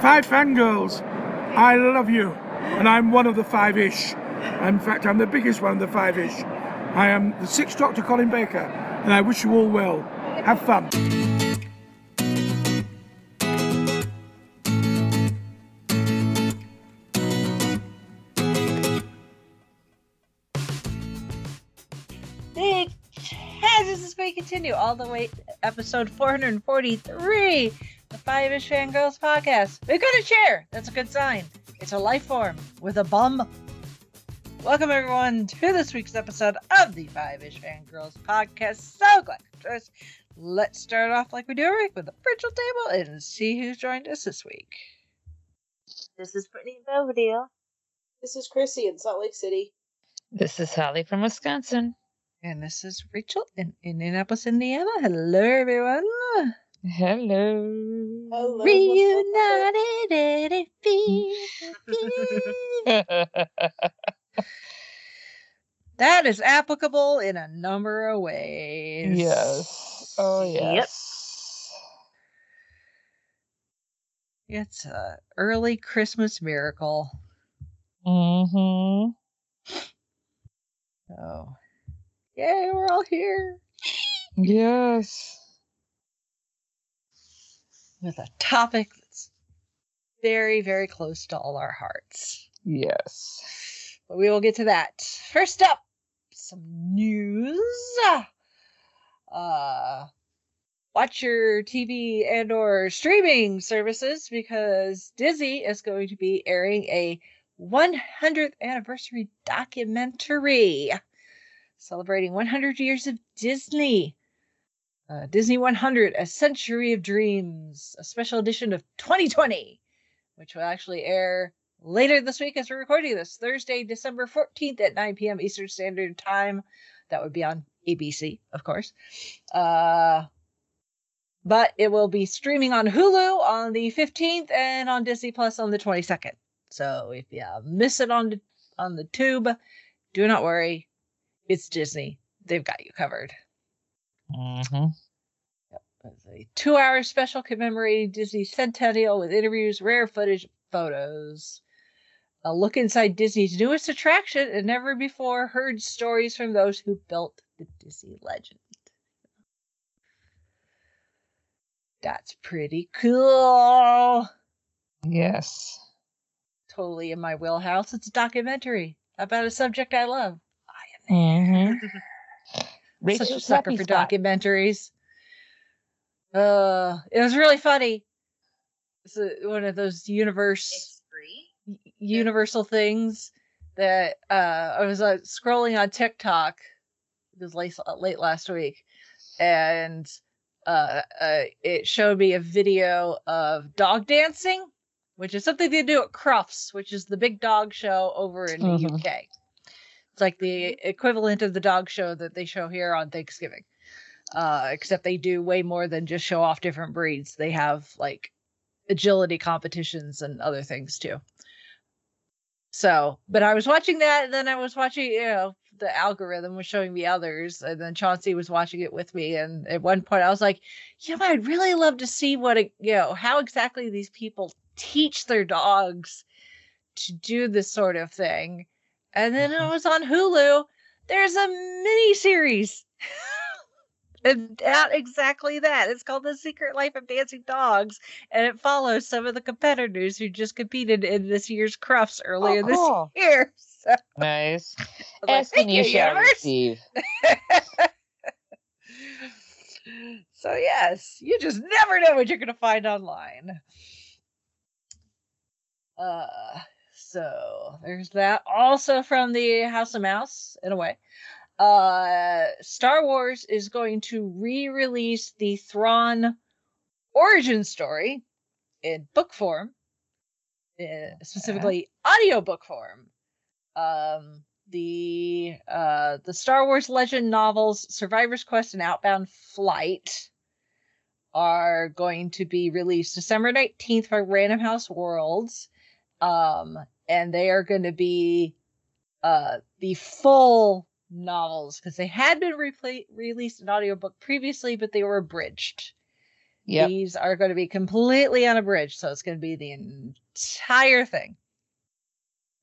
Five fangirls, I love you, and I'm one of the five-ish. In fact, I'm the biggest one of the five-ish. I am the Sixth Doctor Colin Baker, and I wish you all well. Have fun. Big as we continue all the way to episode 443, the Five Ish Fangirls podcast. We've got a chair. That's a good sign. It's a life form with a bum. Welcome, everyone, to this week's episode of the Five Ish Fangirls podcast. So glad to join us. Let's start off like we do every week with the virtual table and see who's joined us this week. This is Brittany Belvedere. This is Chrissy in Salt Lake City. This is Holly from Wisconsin. And this is Rachel in Indianapolis, Indiana. Hello, everyone. Hello. Hello. Reunited and it feels. That is applicable in a number of ways. yes. Oh, yes. Yep. It's a early Christmas miracle. Mm-hmm. Oh. Yay, we're all here Yes. With a topic that's very, very close to all our hearts. Yes. But we will get to that. First up, some news. Uh watch your TV and or streaming services because Disney is going to be airing a 100th anniversary documentary celebrating 100 years of Disney. Uh, Disney 100: A Century of Dreams, a special edition of 2020, which will actually air later this week as we're recording this Thursday, December 14th at 9 p.m. Eastern Standard Time. That would be on ABC, of course. Uh, but it will be streaming on Hulu on the 15th and on Disney Plus on the 22nd. So if you miss it on on the tube, do not worry. It's Disney. They've got you covered. Mm-hmm. It's a two hour special commemorating Disney's centennial with interviews, rare footage, photos. A look inside Disney's newest attraction and never before heard stories from those who built the Disney legend. That's pretty cool. Yes. Totally in my wheelhouse. It's a documentary about a subject I love. I am mm-hmm. Such a sucker happy for spot. documentaries. Uh, it was really funny. It's a, one of those universe It's free. y- universal things that uh, I was uh, scrolling on TikTok. It was late late last week, and uh, uh, it showed me a video of dog dancing, which is something they do at Crufts, which is the big dog show over in the Mhm. UK. It's like the equivalent of the dog show that they show here on Thanksgiving. Uh, except they do way more than just show off different breeds. They have like agility competitions and other things too. So, but I was watching that, and then I was watching, you know, the algorithm was showing me others, and then Chauncey was watching it with me. And at one point, I was like, you know, I'd really love to see what, it, you know, how exactly these people teach their dogs to do this sort of thing. And then it was on Hulu. There's a mini series. About exactly that. It's called The Secret Life of Dancing Dogs, and it follows some of the competitors who just competed in this year's Crufts earlier cool. this year. So, Nice. Like, "Thank you shall receive. so yes, you just never know what you're gonna find online. Uh, so there's that. Also from the House of Mouse, in a way. Uh, Star Wars is going to re-release the Thrawn origin story in book form, uh, specifically audiobook form. Um, the uh, the Star Wars Legend novels Survivor's Quest and Outbound Flight are going to be released December 19th by Random House Worlds. Um, and they are going to be uh, the full novels because they had been repla- released in audiobook previously, but they were abridged. Yep. These are going to be completely unabridged, so it's going to be the entire thing.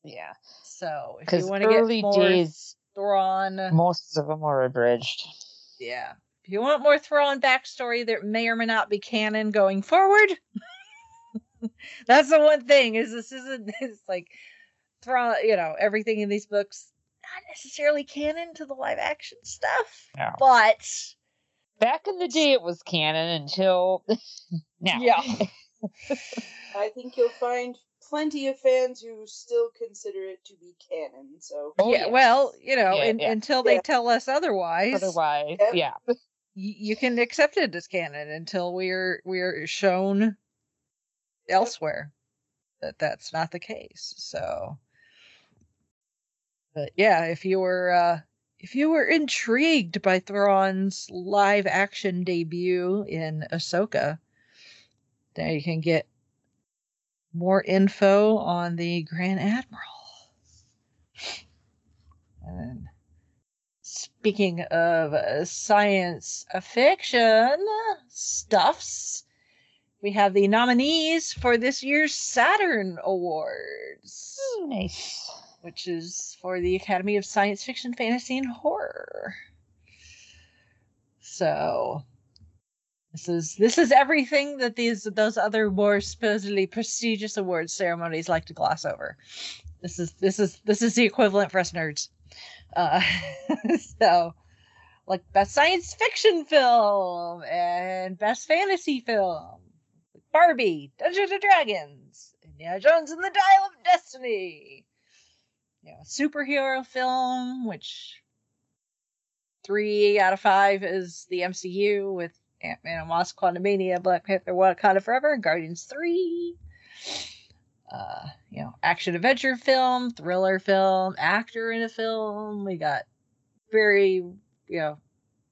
Yeah. So if you want to get more days, Thrawn, most of them are abridged. yeah, if you want more Thrawn backstory that may or may not be canon going forward, that's the one thing is this isn't it's like throw you know, everything in these books not necessarily canon to the live action stuff, No. but Back in the day, it was canon until now. yeah, I think you'll find plenty of fans who still consider it to be canon. So Oh, yeah. Well, you know, Yeah, in, yeah. until they Yeah. tell us otherwise, Otherwise, Yep. yeah. you can accept it as canon until we're we're shown elsewhere that that's not the case. So, but yeah, if you were uh, if you were intrigued by Thrawn's live action debut in Ahsoka, then you can get more info on the Grand Admiral. And speaking of science fiction stuffs, we have the nominees for this year's Saturn Awards, Ooh, nice. which is for the Academy of Science Fiction, Fantasy, and Horror. So this is this is everything that these those other more supposedly prestigious awards ceremonies like to gloss over. This is this is this is the equivalent for us nerds. Uh, so, like best science fiction film and best fantasy film, Barbie, Dungeons and Dragons, Indiana Jones and the Dial of Destiny. You know, superhero film, which three out of five is the MCU with Ant Man and Wasp, Quantumania, Black Panther, Wakanda Forever, and Guardians Three uh, you know, action adventure film, thriller film, actor in a film. We got very, you know,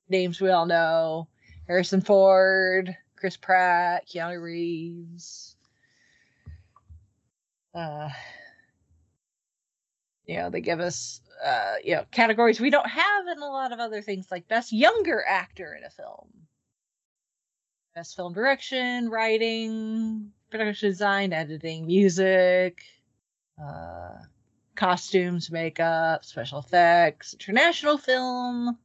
names we all know. Harrison Ford, Chris Pratt, Keanu Reeves. Uh, you know, they give us, uh, you know, categories we don't have in a lot of other things like best younger actor in a film. Best film direction, writing, production design, editing, music, uh, costumes, makeup, special effects, international film,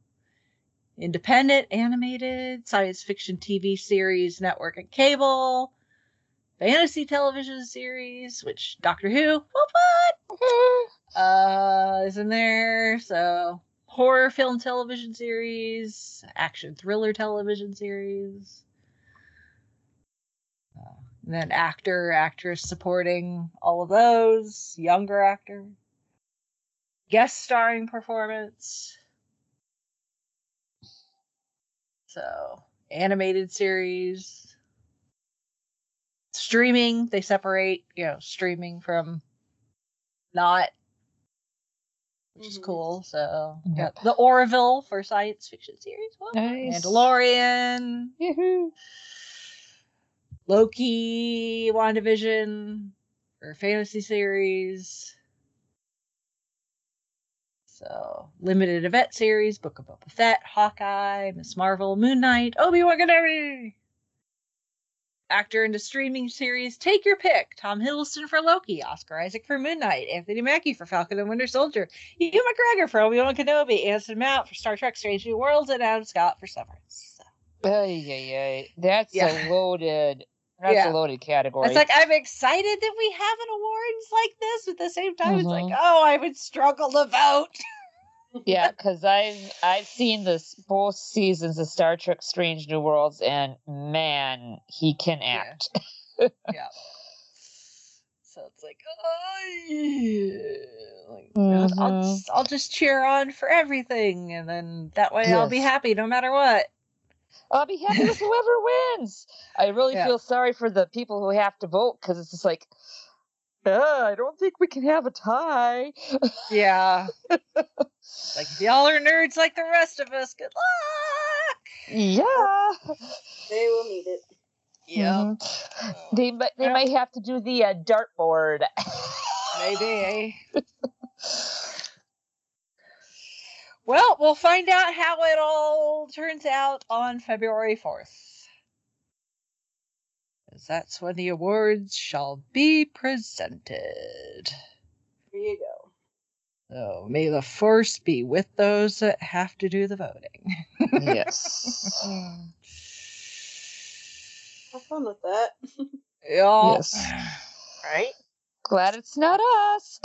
independent animated, science fiction TV series, network and cable, fantasy television series, which Doctor Who, what, what? Uh, is in there. So horror film television series, action thriller television series. Uh, and then actor, actress supporting all of those, younger actor, guest starring performance. So, animated series, streaming, they separate, you know, streaming from not, which is Mhm. cool. So, Yep. got the Orville for science fiction series. What? Nice. Mandalorian, Yoo-hoo. Loki, WandaVision, or fantasy series. So, limited event series, Book of Boba Fett, Hawkeye, Miss Marvel, Moon Knight, Obi Wan Kenobi. Actor into streaming series, take your pick. Tom Hiddleston for Loki, Oscar Isaac for Moon Knight, Anthony Mackie for Falcon and Winter Soldier, Ewan McGregor for Obi Wan Kenobi, Anson Mount for Star Trek: Strange New Worlds, and Adam Scott for Severance. So, Ay, ay, ay. That's Yeah. a loaded. That's Yeah. a loaded category. It's like I'm excited that we have an awards like this. But at the same time, it's like, Mhm. oh, I would struggle to vote. yeah, because I've I've seen this both seasons of Star Trek: Strange New Worlds, and man, he can act. yeah. So it's like, oh, yeah. like I'll, I'll, just, I'll just cheer on for everything, and then that way I'll be happy no matter what. I'll be happy with whoever wins. I really Yeah. feel sorry for the people who have to vote because it's just like, uh, I don't think we can have a tie. Yeah. like y'all are nerds like the rest of us, good luck. Yeah. They will need it. Yeah. Mhm. They might they Well- might have to do the uh, dartboard. Maybe. Well, we'll find out how it all turns out on February 4th. 'cause that's when the awards shall be presented. There you go. So may the force be with those that have to do the voting. yes. Have fun with that. Yeah. Yes. Right? Glad it's not us.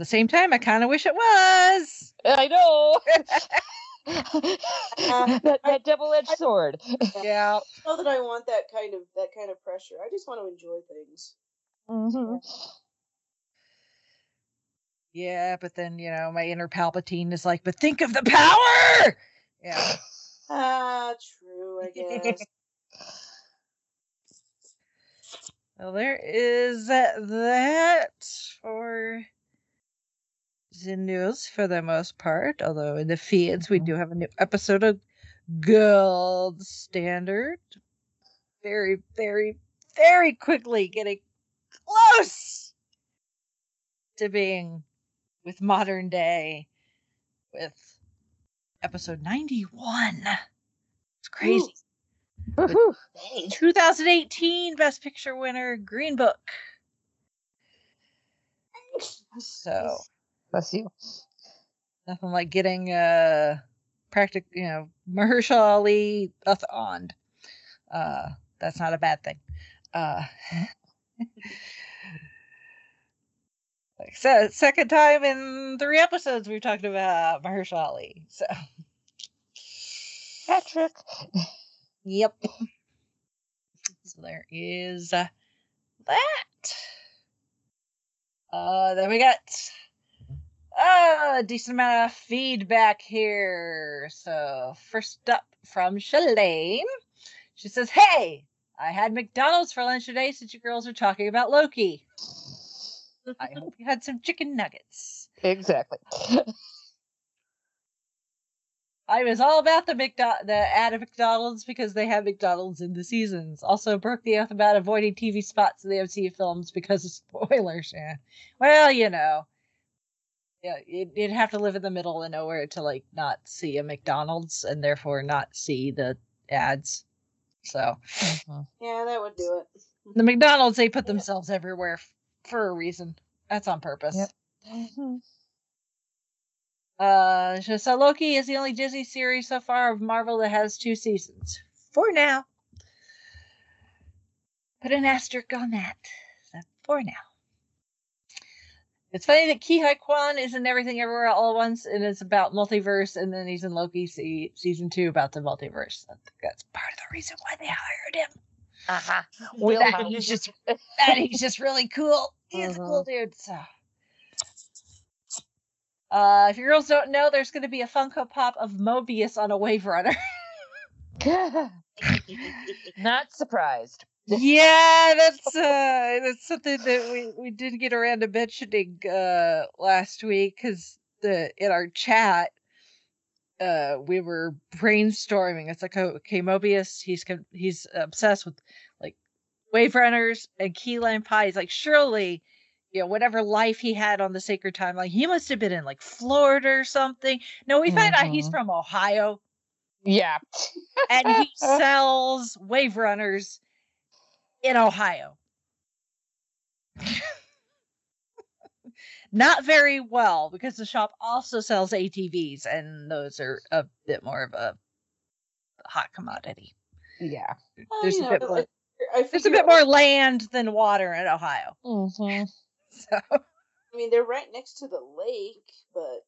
At the same time, I kind of wish it was. I know. that that double-edged sword. Yeah. know that I want that kind of that kind of pressure. I just want to enjoy things. Mhm. Yeah, but then, you know, my inner Palpatine is like, but think of the power. Yeah. Ah, true, I guess. Well, there is that for the news for the most part. Although in the feeds, we mm-hmm. do have a new episode of Gold Standard. Very, very, very quickly getting close to being with modern day with episode 91. It's crazy. Woohoo. Dang. 2018 Best Picture winner, Green Book. So Bless you. nothing like getting uh practic you know Mahershala Ali on. Uh that's not a bad thing. Uh like so second time in three episodes we've talked about Mahershala Ali. So Patrick. Yep. so there is uh, that. Uh, then we got Ah, a decent amount of feedback here. So first up from Shalane, she says, "Hey, I had McDonald's for lunch today since you girls are talking about Loki. I hope you had some chicken nuggets." Exactly. I was all about the McDo- the ad of McDonald's because they have McDonald's in the seasons. Also broke the oath about avoiding TV spots in the MCU films because of spoilers. Yeah. Well, you know. Yeah, you'd, you'd have to live in the middle of nowhere to like not see a McDonald's and therefore not see the ads. So Mhm. yeah, that would do it. the McDonald's they put themselves everywhere f- for a reason. That's on purpose. Yep. Mhm. Uh, so- so Loki is the only Disney series so far of Marvel that has two seasons. For now. Put an asterisk on that. For now. It's funny that Ke Quan is in Everything Everywhere All at Once, and it's about multiverse, and then he's in Loki se- season two about the multiverse. I think that's part of the reason why they hired him. Uh-huh. That he's just that he's just really cool. He's a cool dude. So, uh, if you girls don't know, there's going to be a Funko Pop of Mobius on a Wave Runner. Not surprised. Yeah, that's uh, that's something that we we did get around to mentioning uh last week because the in our chat. Uh, we were brainstorming. It's like, oh, okay, Mobius, he's he's obsessed with like wave runners and key lime pie. He's like, surely, you know, whatever life he had on the sacred timeline, he must have been in like Florida or something. No, we find out he's Mhm. from Ohio Yeah. and he sells wave runners in Ohio. Not very well because the shop also sells ATVs and those are a bit more of a hot commodity. Yeah. Well, There's a know, bit more- I There's a bit more land than water in Ohio. hmm So I mean, they're right next to the lake, but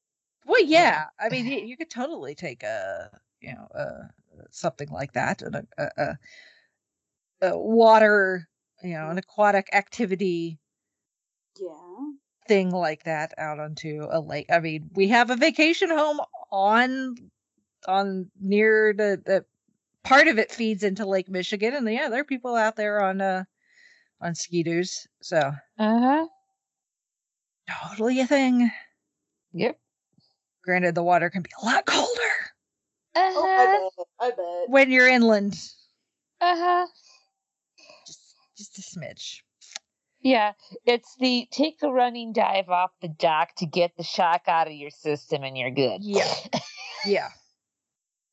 Well, yeah. I mean, you, you could totally take a, you know, uh, something like that, and a, a, a, a water, you know, an aquatic activity yeah. thing like that out onto a lake. I mean, we have a vacation home on, on near the the part of it feeds into Lake Michigan, and yeah, there are people out there on uh on ski-doos, so Uh-huh. totally a thing. Yep. Granted, the water can be a lot colder Oh, Uh-huh. I bet. I bet. when you're inland. Uh-huh. just just a smidge. Yeah, it's the take a running dive off the dock to get the shock out of your system and you're good. Yeah. Yeah.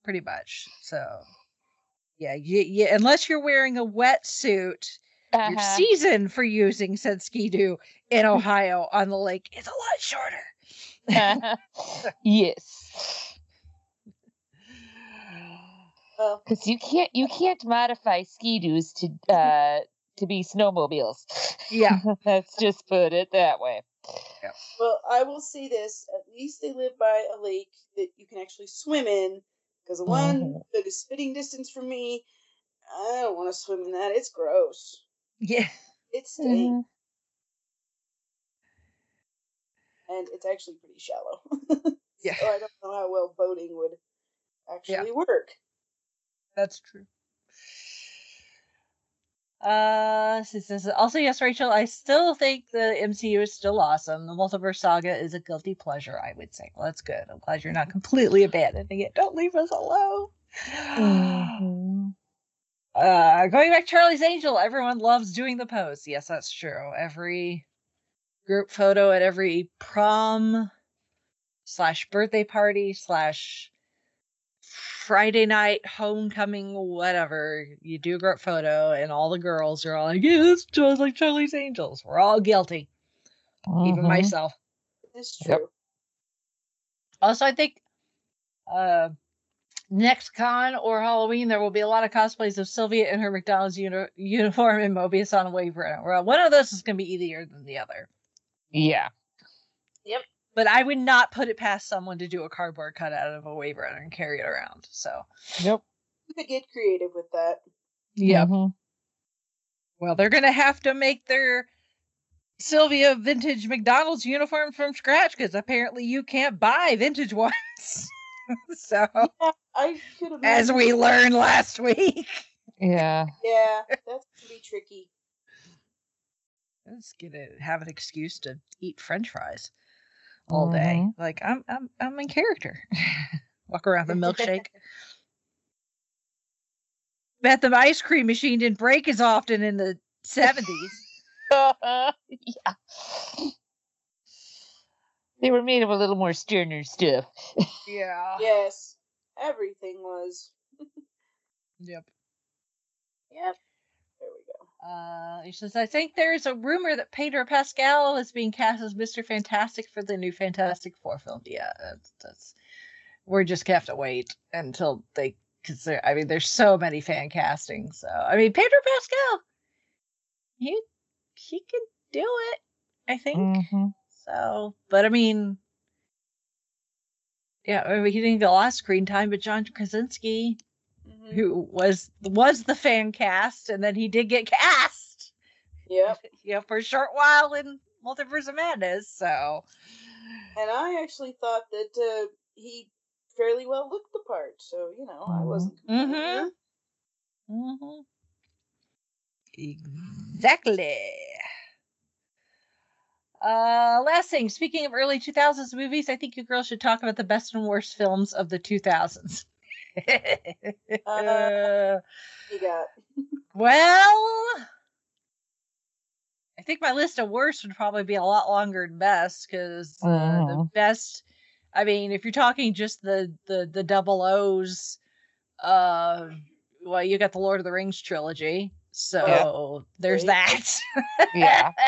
Pretty much. So Yeah, you, you, unless you're wearing a wetsuit, your Uh-huh. season for using said ski-doo in Ohio on the lake is a lot shorter. yes. Because you can't you can't modify ski doos to uh to be snowmobiles. Yeah. Let's just put it that way. Yeah. well, I will say this: at least they live by a lake that you can actually swim in. Because the one Mhm. that is spitting distance from me, I don't want to swim in that. It's gross. Yeah. It stinks, Mhm. and it's actually pretty shallow. Yeah. So I don't know how well boating would actually work. That's true. Uh, this is- also yes, Rachel. I still think the MCU is still awesome. The Multiverse Saga is a guilty pleasure. I would say. Well, that's good. I'm glad you're not completely abandoning it. Don't leave us alone. Uh, going back to Charlie's Angel, everyone loves doing the pose. Yes, that's true. Every group photo at every prom slash birthday party slash Friday night homecoming, whatever. You do a group photo, and all the girls are all like, "Yeah, this just like Charlie's Angels." We're all guilty, even Mhm. myself. It's Yep. true. Also, I think uh, next con or Halloween there will be a lot of cosplays of Sylvia in her McDonald's uni- uniform and Mobius on a wave runner. Well, one of those is going to be easier than the other. Yeah. But I would not put it past someone to do a cardboard cutout of a wave runner and carry it around. So, Yep. You could get creative with that. yeah. Mhm. Well, they're going to have to make their Sylvia vintage McDonald's uniform from scratch because apparently you can't buy vintage ones. so, Yeah, I could have. as we learned last week. Yeah. Yeah, that's gonna be tricky. Let's get it. Have an excuse to eat French fries all day. Mhm. Like I'm, I'm, I'm in character. Walk around the milkshake. Bet the ice cream machine didn't break as often in the seventies. yeah. They were made of a little more sterner stuff. yeah. Yes, everything was. Yep. Yep. There we go. Uh, he says, I think there's a rumor that Pedro Pascal is being cast as Mr. Fantastic for the new Fantastic Four film. Yeah, that's, that's we're just gonna have to wait until they, because I mean, there's so many fan castings. So I mean, Pedro Pascal, he he can do it, I think. Mhm. So, but I mean, yeah, I mean, he didn't get a lot of screen time, but John Krasinski. Who was was the fan cast, and then he did get cast, Yep. you know, for a short while in Multiverse of Madness. So And I actually thought that uh, he fairly well looked the part, so you know I Mhm. wasn't. Mhm. complaining. exactly. Uh, last thing. Speaking of early 2000s movies, I think you girls should talk about the best and worst films of the 2000s. Uh, You got. Well, I think my list of worst would probably be a lot longer than best because uh, the Mhm. best. I mean, if you're talking just the the the double O's, uh, well, you got the Lord of the Rings trilogy, so there's Right. that. Yeah.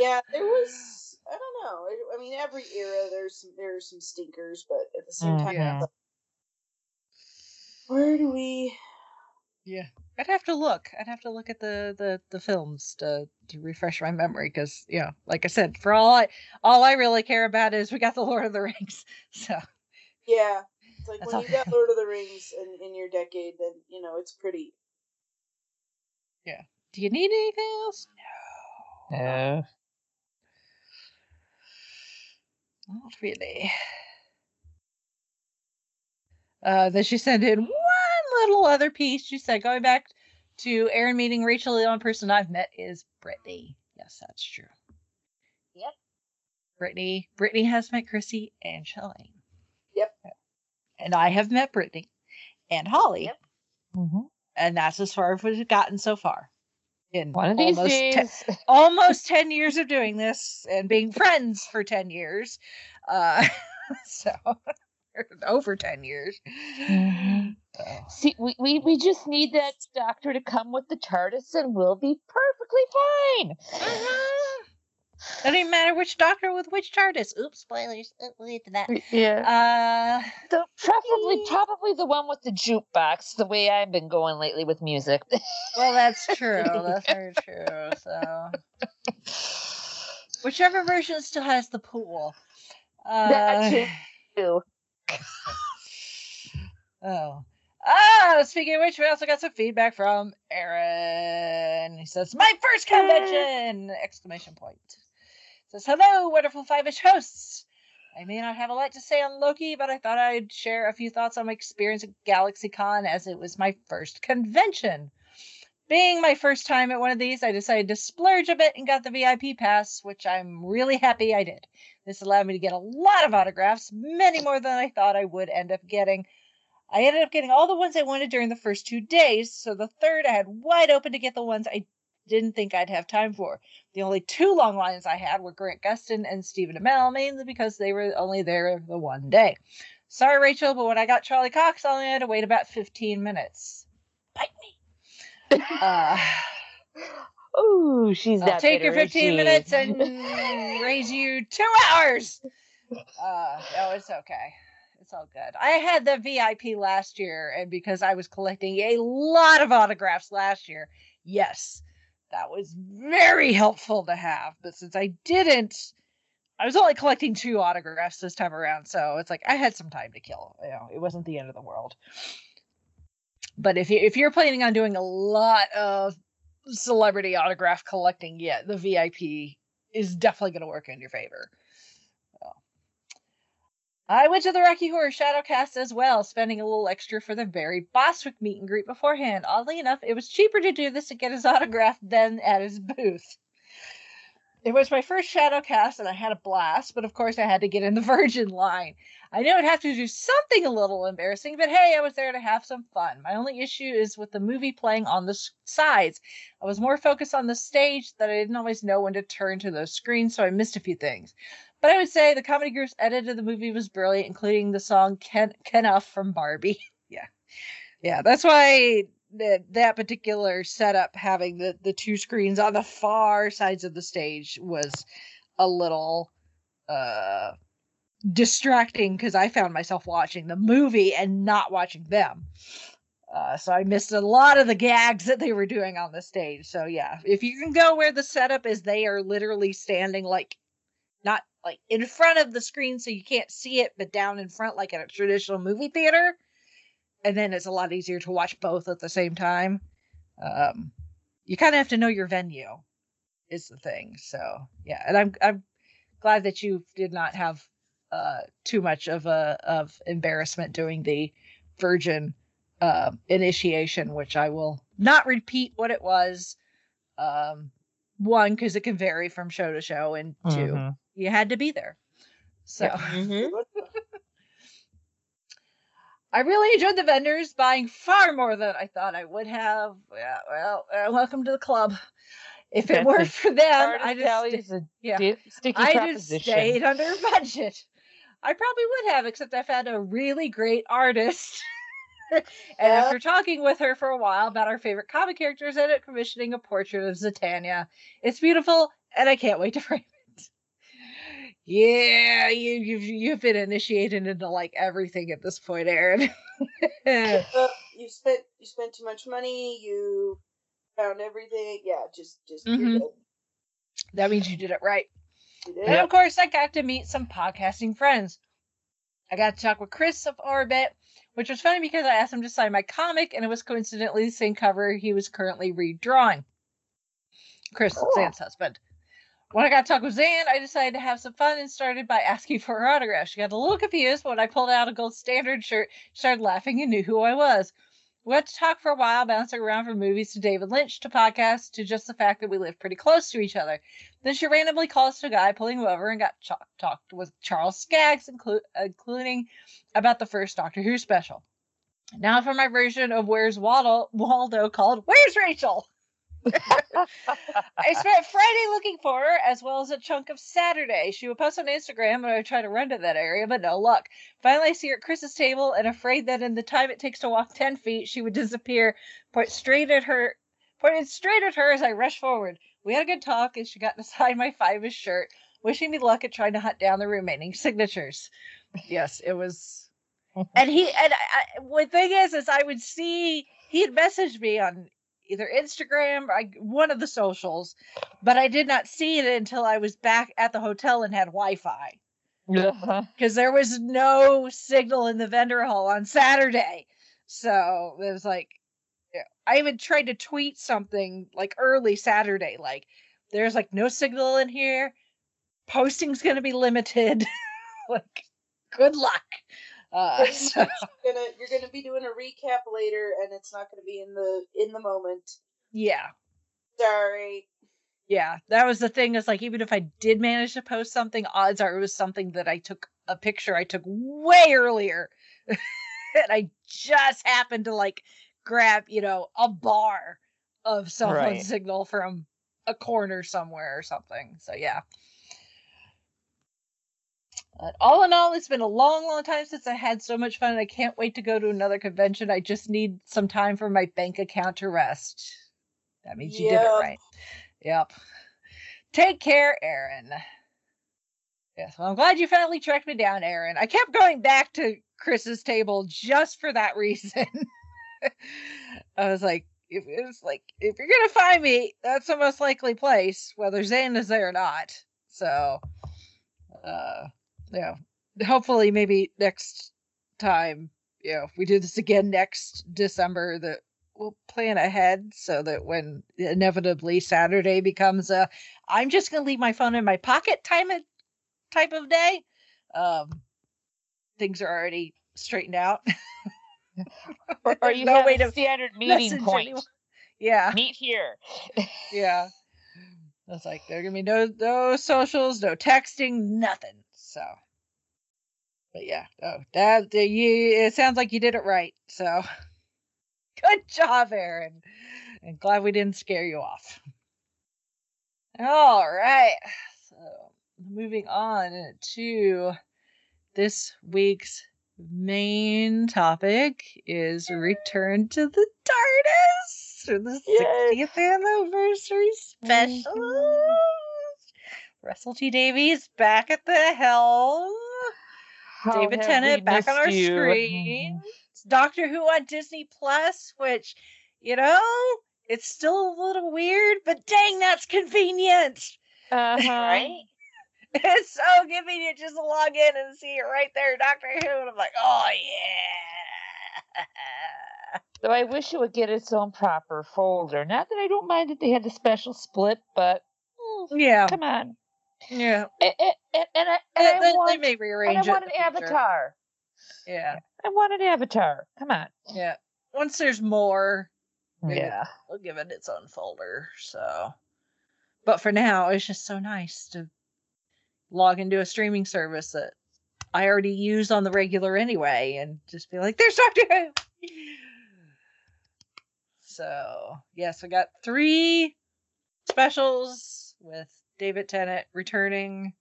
Yeah, there was. I don't know. I- I mean, every era there's some there's some stinkers, but at the same time, Mhm. it's like, where do we? Yeah, I'd have to look. I'd have to look at the the the films to to refresh my memory because yeah, like I said, for all I all I really care about is we got the Lord of the Rings. So Yeah, it's like That's when all- you got Lord of the Rings in in your decade, then you know it's pretty. Yeah. Do you need anything else? No. Not really. Uh, then she sent in one little other piece. She said, going back to Aaron meeting Rachel, the only person I've met is Brittany. Yes, that's true. Yep. Brittany. Brittany has met Chrissy and Shalane. Yep. And I have met Brittany and Holly. Yep. Mhm. And that's as far as we've gotten so far. In One of these almost te- days. almost 10 years of doing this and being friends for 10 years. Uh, so over 10 years. Mhm. See, we, we, we just need that doctor to come with the TARDIS and we'll be perfectly fine. Mhm. Doesn't matter which doctor with which TARDIS. Oops, spoilers. Uh, We'll get to that. Yeah. Uh, The, preferably, probably the one with the jukebox, the way I've been going lately with music. well, that's true. That's very true. So, whichever version still has the pool. Uh, That too. Oh. Ah, speaking of which, we also got some feedback from Aaron. He says, My first convention! Exclamation point. Says, Hello, wonderful five-ish hosts. I may not have a lot to say on Loki, but I thought I'd share a few thoughts on my experience at GalaxyCon as it was my first convention. Being my first time at one of these, I decided to splurge a bit and got the VIP pass, which I'm really happy I did. This allowed me to get a lot of autographs, many more than I thought I would end up getting. I ended up getting all the ones I wanted during the first two days, so the third I had wide open to get the ones I didn't think I'd have time for. The only two long lines I had were Grant Gustin and Stephen Amell, mainly because they were only there the one day. Sorry, Rachel, but when I got Charlie Cox, I only had to wait about 15 minutes. Bite me. Uh, Ooh, she's I'll that take your bitter, is 15 she? minutes and raise you two hours. Uh, no, it's okay. It's all good. I had the VIP last year, and because I was collecting a lot of autographs last year, yes, that was very helpful to have. But since I didn't, I was only collecting two autographs this time around, so it's like I had some time to kill. You know, it wasn't the end of the world. But if you if you're planning on doing a lot of celebrity autograph collecting, yeah, the VIP is definitely going to work in your favor. So. I went to the Rocky Horror Shadowcast as well, spending a little extra for the Barry Bostwick meet and greet beforehand. Oddly enough, it was cheaper to do this to get his autograph than at his booth. It was my first shadow cast and I had a blast, but of course I had to get in the Virgin line. I knew I'd have to do something a little embarrassing, but hey, I was there to have some fun. My only issue is with the movie playing on the sides. I was more focused on the stage that I didn't always know when to turn to those screens, so I missed a few things. But I would say the comedy group's edit of the movie was brilliant, including the song Ken Kenuff from Barbie. yeah. Yeah, that's why that that particular setup having the the two screens on the far sides of the stage was a little uh distracting because I found myself watching the movie and not watching them. Uh, so I missed a lot of the gags that they were doing on the stage. So yeah, if you can go where the setup is, they are literally standing like not like in front of the screen so you can't see it, but down in front like in a traditional movie theater. And then it's a lot easier to watch both at the same time. Um, you kind of have to know your venue, is the thing. So yeah, and I'm I'm glad that you did not have uh too much of a of embarrassment doing the virgin uh, initiation, which I will not repeat what it was. Um, one because it can vary from show to show, and 2 Mhm. you had to be there. So Mm-hmm. I really enjoyed the vendors, buying far more than I thought I would have. Yeah, well, uh, welcome to the club. If it That's weren't for them, I just tell sta- is a yeah. di- I just stayed under budget. I probably would have, except I found a really great artist. and Yeah. after talking with her for a while about our favorite comic characters, I ended up commissioning a portrait of Zatanna. It's beautiful, and I can't wait to frame it. Yeah, you, you've you've been initiated into like everything at this point, Aaron. Uh, you spent you spent too much money. You found everything. Yeah, just just Mhm. that means you did it right. You And did. of course, I got to meet some podcasting friends. I got to talk with Chris of Orbit, which was funny because I asked him to sign my comic, and it was coincidentally the same cover he was currently redrawing. Chris, Cool. Zan's husband. When I got to talk with Zan, I decided to have some fun and started by asking for her autograph. She got a little confused, but when I pulled out a gold standard shirt, started laughing and knew who I was. We had to talk for a while, bouncing around from movies to David Lynch to podcasts to just the fact that we live pretty close to each other. Then she randomly calls to a guy pulling him over and got ch- talked with Charles Skaggs, inclu- including about the first Doctor Who special. Now for my version of Where's Waddle, Waldo called Where's Rachel? I spent Friday looking for her as well as a chunk of Saturday. She would post on Instagram and I would try to run to that area, but no luck. Finally, I see her at Chris's table and afraid that in the time it takes to walk 10 feet, she would disappear. Point straight at her, pointed straight at her as I rushed forward. We had a good talk and she got inside my five shirt, wishing me luck at trying to hunt down the remaining signatures. Yes, it was. And he, and I, I, the thing is, is I would see, he had messaged me on either Instagram or I, one of the socials, but I did not see it until I was back at the hotel and had Wi-Fi Uh-huh. because there was no signal in the vendor hall on Saturday. So it was like, I even tried to tweet something like early Saturday, like there's like no signal in here, posting's gonna be limited. like, good luck. Uh, Pretty so- you're gonna you're gonna be doing a recap later, and it's not gonna be in the in the moment. yeah, Sorry. yeah, that was the thing. Is like even if I did manage to post something, odds are it was something that I took a picture I took way earlier, and I just happened to like grab you know a bar of cell phone Right. signal from a corner somewhere or something. So yeah. But all in all, it's been a long, long time since I had so much fun. and I can't wait to go to another convention. I just need some time for my bank account to rest. That means you did it right. Yep. Take care, Aaron. Yes, well, I'm glad you finally tracked me down, Aaron. I kept going back to Chris's table just for that reason. I was like, if it was like, if you're gonna find me, that's the most likely place, whether Zane is there or not. So, uh, yeah, hopefully, maybe next time, you know, if we do this again next December, that we'll plan ahead so that when inevitably Saturday becomes a, I'm just gonna leave my phone in my pocket time of type of day. Um, things are already straightened out. Or, or you No have way a to standard meeting point. anyone. Yeah, Meet here. yeah. It's like there are gonna be no no socials, no texting, nothing. So, but yeah, oh, that you. It sounds like you did it right. So, good job, Aaron. And glad we didn't scare you off. All right. So, moving on to this week's main topic is return to the TARDIS for the Yay. 60th anniversary special. Mm-hmm. Russell T Davies back at the helm. How David Tennant back on our you. screen. It's Doctor Who on Disney Plus, which, you know, it's still a little weird, but dang, that's convenient. Uh-huh. Right? It's so convenient just to log in and see it right there, Doctor Who. And I'm like, oh, yeah. So I wish it would get its own proper folder. Not that I don't mind that they had the special split, but mm, Yeah. come on. Yeah. And, and, and, and I, and They, I want, they may rearrange I want an avatar. Yeah. I want an avatar. Come on. Yeah. Once there's more, Yeah. we'll give it its own folder. So, but for now, it's just so nice to log into a streaming service that I already use on the regular anyway, and just be like, "There's Doctor Who." So yes, we got three specials with David Tennant returning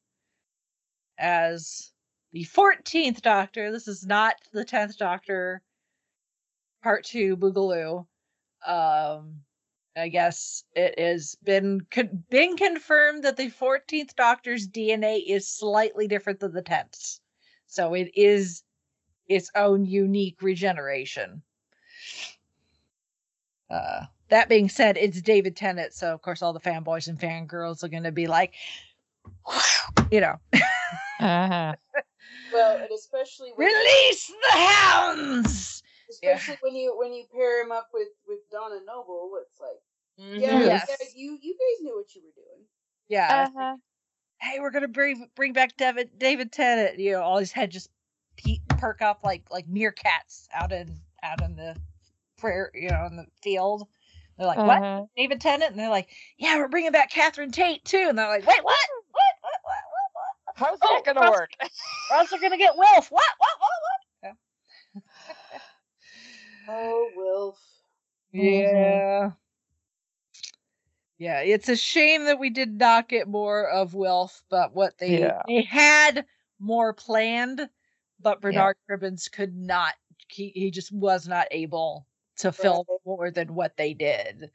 as the 14th Doctor. This is not the 10th Doctor, Part Two Boogaloo. Um i guess it has been con- been confirmed that the 14th doctor's dna is slightly different than the 10th so it is its own unique regeneration. Uh that being said it's david tennant so of course all the fanboys and fangirls are going to be like you know Uh-huh. Well, and especially when, release the hounds Yeah. especially when you when you pair him up with with Donna Noble, it's like, yeah, Mhm. you Yes. guys- you you guys knew what you were doing. yeah Uh-huh. hey, we're gonna bring bring back David David Tennant. You know, all his head just pe- perk up like like meerkats out in out in the prayer, you know, in the field. They're like, what, Uh-huh. David Tennant? And they're like, yeah, we're bringing back Catherine Tate too. And they're like, wait, what? What? What? What? What? what? How's Oh, that gonna Russ- work? We're also gonna get Wilf. What? What? What? What? Oh, Wilf. Yeah. Yeah, it's a shame that we did not get more of Wilf, but what they Yeah. they had more planned, but Bernard Cribbins could not. He he just was not able to film Right. more than what they did.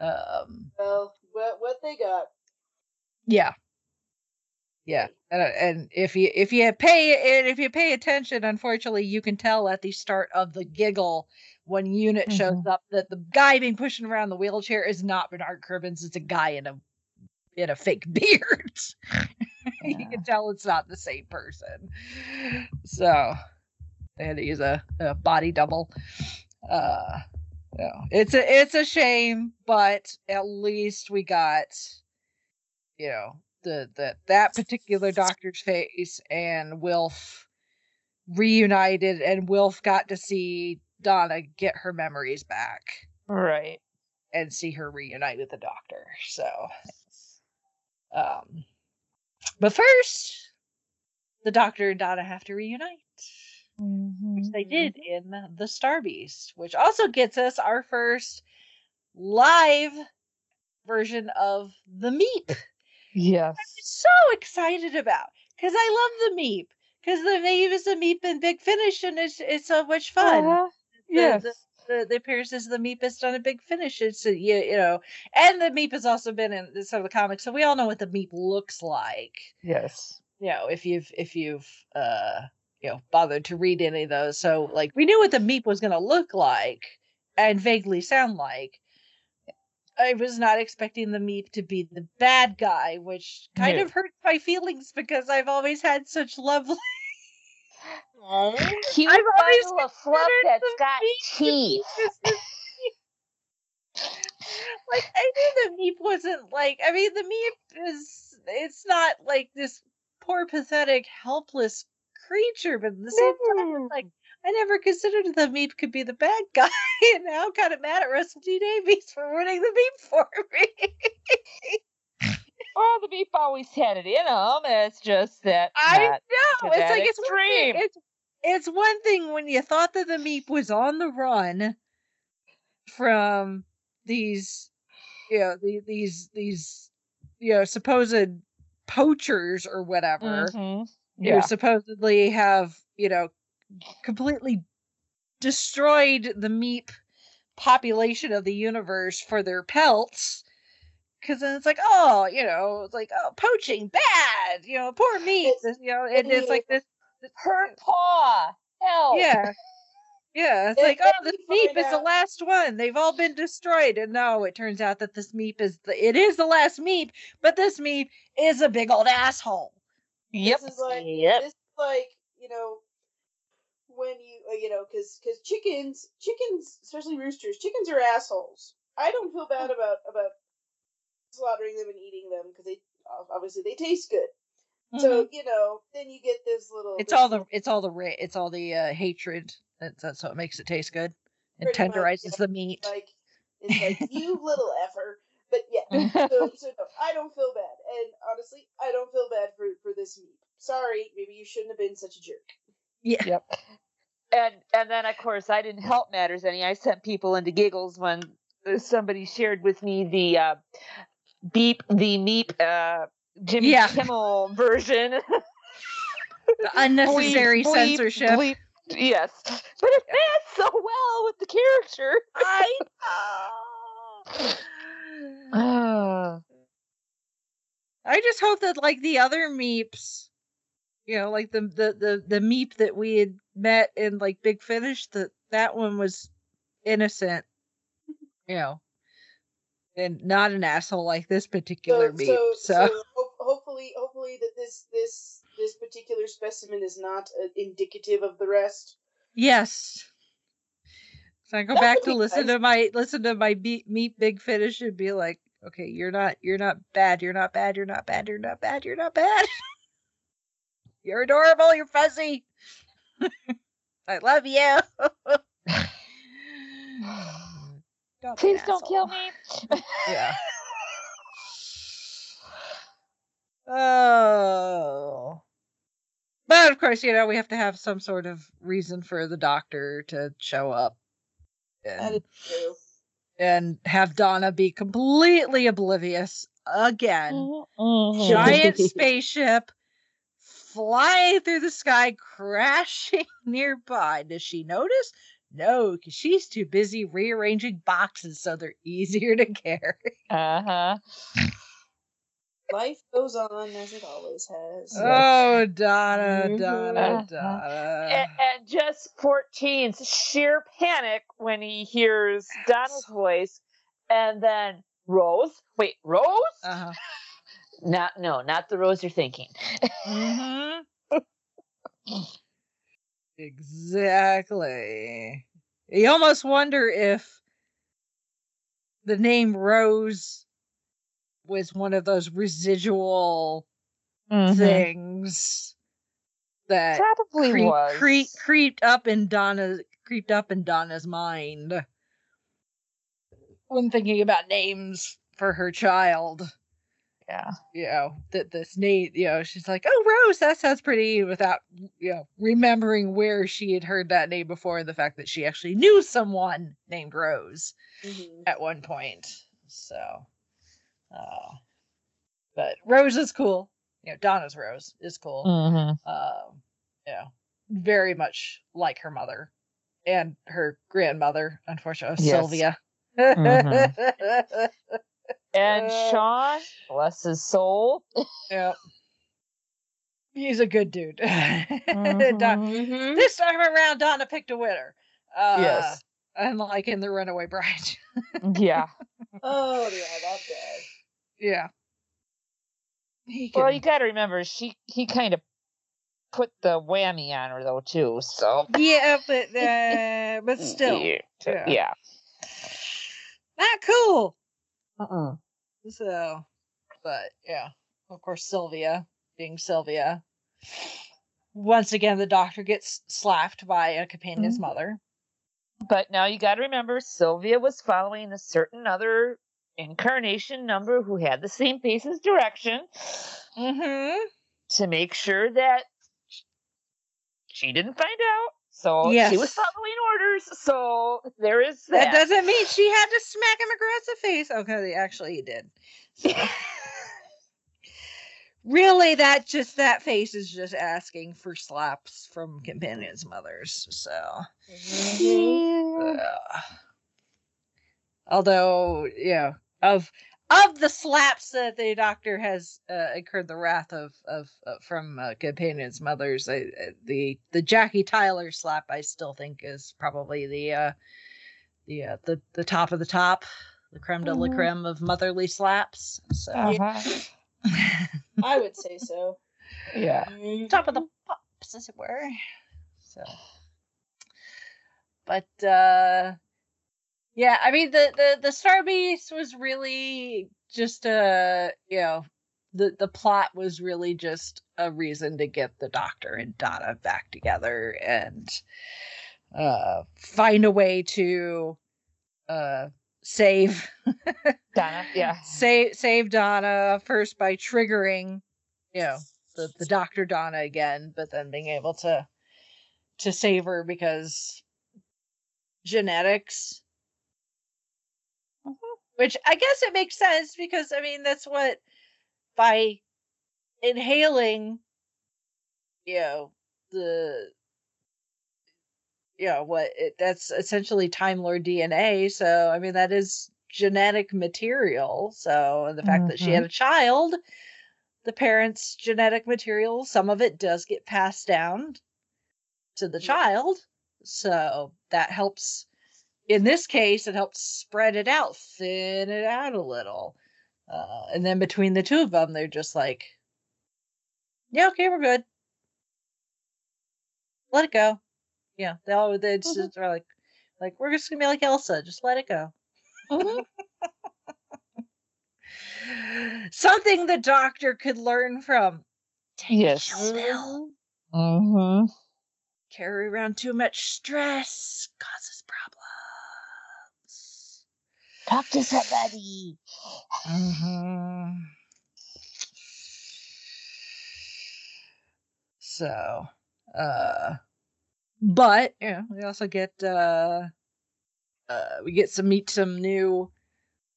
Um, Well, what what they got? yeah, yeah, and, and if you if you pay and if you pay attention, unfortunately, you can tell at the start of the giggle when unit shows up that the guy being pushed around the wheelchair is not Bernard Cribbins; it's a guy in a in a fake beard. you can tell it's not the same person. So they had to use a, a body double. Uh, no, it's a it's a shame, but at least we got, you know, the the that particular doctor's face and Wilf reunited, and Wilf got to see Donna get her memories back Right. and see her reunite with the doctor. So, um, but first, the doctor and Donna have to reunite, which they did in the Star Beast, which also gets us our first live version of the Meep. Yes. I'm so excited about because I love the Meep because the Meep is a Meep in Big Finish and it's it's so much fun Uh-huh. the- Yes. the, the, the appearances of the Meep has done a big finish. It's a, you, you know, and the Meep has also been in some of the comics, so we all know what the Meep looks like. Yes. You know, if you've if you've uh you know bothered to read any of those, so like we knew what the Meep was going to look like and vaguely sound like. I was not expecting the Meep to be the bad guy, which kind No. of hurts my feelings because I've always had such lovely. Cute I've always bundle of fluff that's got teeth. Like I knew the Meep wasn't like I mean the Meep is it's not like this poor pathetic helpless creature but at the same time it's like I never considered the Meep could be the bad guy and now I'm kind of mad at Russell T Davies for ruining the Meep for me. Oh, the beef always had it in him. It's just that. I not know it's that like it's one thing- extreme. it's it's one thing when you thought that the Meep was on the run from these you know the, these these you know supposed poachers or whatever mm-hmm. Mhm. who supposedly have you know completely destroyed the meep population of the universe for their pelts because then it's like oh you know it's like oh poaching bad you know poor meep this, you know and it's like this her paw. hell. yeah yeah it's like oh this meep is the last one they've all been destroyed and no it turns out that this meep is the it is the last meep but this meep is a big old asshole Yep. This is like Yep. this is like you know when you uh, you know because because chickens chickens especially roosters chickens are assholes. I don't feel bad about about slaughtering them and eating them because they obviously they taste good. So you know then you get this little. Mm-hmm. it's this all the it's all the it's all the uh, hatred that's that's what makes it taste good and Pretty much, tenderizes yeah. the meat like it's like you little effer. But yeah, so, so no, I don't feel bad, and honestly, I don't feel bad for for this meep. Sorry, maybe you shouldn't have been such a jerk. yeah Yep. And and then of course I didn't help matters any. I sent people into giggles when uh, somebody shared with me the uh, beep the meep uh, Jimmy Yeah. Kimmel version. the unnecessary Bleep, bleep, censorship bleep. Yes, but it fits so well with the character. i know Ah. i just hope that like the other meeps you know like the the the, the meep that we had met in like big finish that that one was innocent you know and not an asshole like this particular meep so, ho- hopefully, hopefully that this this this particular specimen is not uh, indicative of the rest. Yes. So I go That back to listen nice. to my listen to my beat meet big finish and be like, okay, you're not you're not bad, you're not bad, you're not bad, you're not bad, you're not bad. you're adorable, you're fuzzy. I love you. Don't Please don't kill me. Yeah. Oh. But of course, you know, we have to have some sort of reason for the doctor to show up. That And is true. And have Donna be completely oblivious again. Mhm. Giant spaceship flying through the sky, crashing nearby. Does she notice? No, because she's too busy rearranging boxes so they're easier to carry. Uh-huh. Life goes on as it always has. Oh, Donna, Mhm. Donna, Uh-huh. Donna. and, and just 14's sheer panic when he hears Donna's voice and then Rose. Wait, Rose? Uh-huh. Not no, not the Rose you're thinking. hmm exactly. You almost wonder if the name Rose was one of those residual Mm-hmm. things that Probably creep, was. creep, creeped up in Donna's creeped up in Donna's mind when thinking about names for her child. Yeah. You know, that this name, you know, she's like, Oh Rose, that sounds pretty without you know, remembering where she had heard that name before and the fact that she actually knew someone named Rose Mhm. at one point. So uh but Rose is cool. You know, Donna's Rose is cool Mm-hmm. um, yeah, very much like her mother and her grandmother, unfortunately, Yes. Sylvia. Mhm. And Uh, Sean, bless his soul. yeah. He's a good dude. Don- Mhm. Mhm. this time around, Donna picked a winner. Uh, Yes. Unlike in The Runaway Bride. Yeah. Oh yeah, that guy. Yeah. He Well, you got to remember, she he kind of put the whammy on her though too. So yeah, but uh, but still, yeah, yeah. yeah. not cool. Uh-uh. So, but yeah, of course, Sylvia being Sylvia. Once again, the doctor gets slapped by a companion's Mhm. mother. But now you got to remember, Sylvia was following a certain other incarnation number who had the same face as direction Mm-hmm. to make sure that she didn't find out. So she was following orders. So there is That that. doesn't mean she had to smack him across the face. Okay, actually, he did. So. really, that just that face is just asking for slaps from companions' mothers. So. Mhm. Uh, although, yeah, of of the slaps that the doctor has uh, incurred the wrath of of uh, from uh, companions' mothers, I, uh, the the Jackie Tyler slap I still think is probably the uh, the uh, the the top of the top, the creme de la Mhm. creme of motherly slaps. So Uh-huh. I would say so. Yeah. top of the pops, as it were. So, but uh, yeah, I mean the the the Star Beast was really just a you know the the plot was really just a reason to get the Doctor and Donna back together and uh find a way to uh save Donna. Yeah. save save Donna first by triggering, you know, the, the Doctor Donna again, but then being able to to save her because genetics. Which I guess it makes sense because I mean that's what by inhaling you know the you know what it, that's essentially time lord dna so i mean that is genetic material so and the fact that she had mm-hmm. a child the parents genetic material some of it does get passed down to the child so that helps in this case it helped spread it out thin it out a little uh, and then between the two of them they're just like yeah okay we're good let it go yeah they all they just Mhm. are like like we're just gonna be like elsa just let it go Mhm. something the doctor could learn from take Yes. a chill pill. Mm-hmm. carry around too much stress causes problems Talk to somebody. Mm-hmm. So, uh, but yeah, we also get uh, uh, we get some meet some new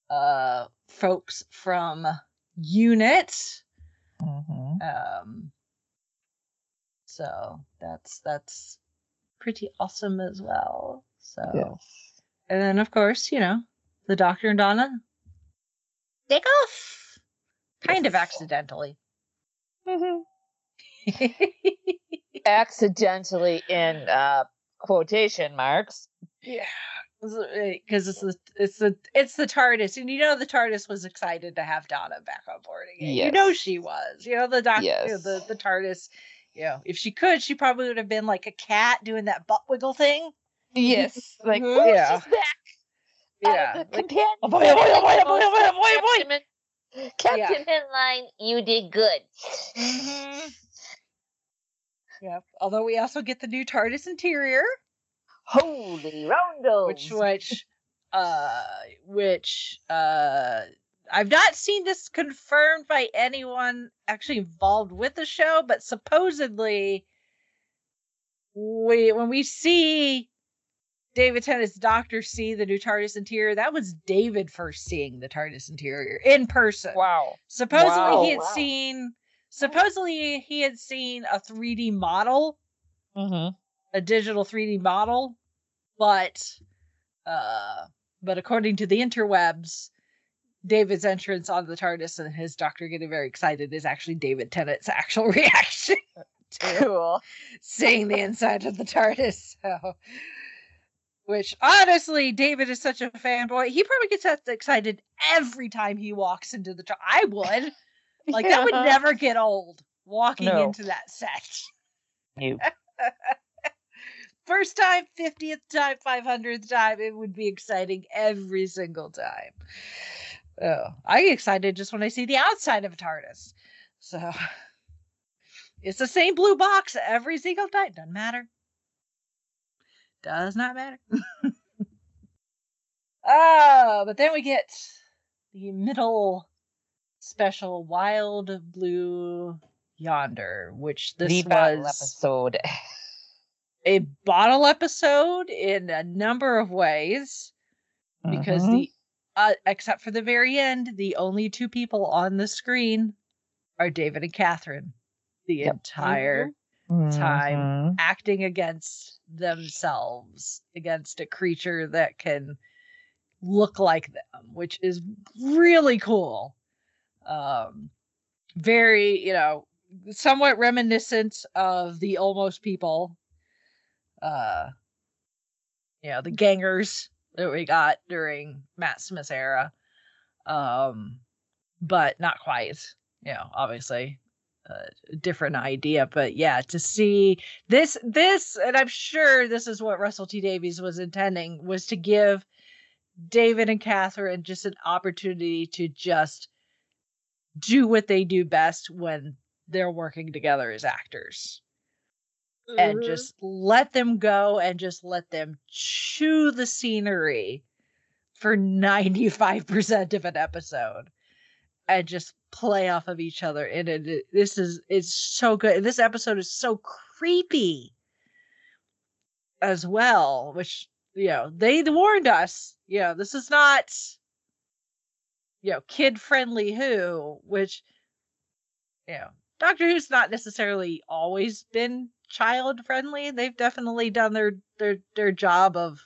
uh folks from Unit. Mhm. Um, so that's that's pretty awesome as well. So Yes. and then of course you know the Doctor and Donna take off, kind of Yes. accidentally. Mhm. Accidentally in uh, quotation marks. Yeah, because it's the it's the it's the TARDIS, and you know the TARDIS was excited to have Donna back on board again. You know she was. You know the doc, you know, Yes. the the TARDIS. You know, if she could, she probably would have been like a cat doing that butt wiggle thing. Yes. Like, Mhm. oh, Yeah. she's back. Yeah, Uh, the like, companion. "Oh, boy, oh, boy, oh, boy, oh, boy, oh, boy, oh, boy, oh, boy." Captain Min- Captain Headline, you did good. Yep. Although we also get the new TARDIS interior, Holy roundels. which which uh which uh I've not seen this confirmed by anyone actually involved with the show, but supposedly we when we see David Tennant's doctor see the new TARDIS interior, that was David first seeing the TARDIS interior in person. Wow. Supposedly Wow. he had Wow. seen supposedly he had seen a 3D model, Mm-hmm. a digital 3D model, but uh but according to the interwebs, David's entrance on the TARDIS and his doctor getting very excited is actually David Tennant's actual reaction to Cool. seeing the inside of the TARDIS. So which honestly, David is such a fanboy. He probably gets that excited every time he walks into the. TARDIS. I would. Like that would never get old walking No. into that set. You. First time, 50th time, 500th time, it would be exciting every single time. Oh, I get excited just when I see the outside of a TARDIS. So it's the same blue box every single time. Doesn't matter. Does not matter. oh, but then we get the middle special Wild Blue Yonder, which this the was episode. a bottle episode in a number of ways because Mhm. the uh, except for the very end the only two people on the screen are david and catherine the Yep. entire Mhm. time acting against themselves against a creature that can look like them which is really cool. Um very you know somewhat reminiscent of the almost people uh you know the gangers that we got during matt smith's era. Um but not quite you know obviously a different idea but yeah to see this this and i'm sure this is what russell t davies was intending was to give david and catherine just an opportunity to just do what they do best when they're working together as actors and Mhm. just let them go and just let them chew the scenery for 95% of an episode and just play off of each other and it, this is it's so good. And this episode is so creepy as well which you know they warned us you know this is not you know kid friendly who which you know doctor who's not necessarily always been child friendly they've definitely done their their their job of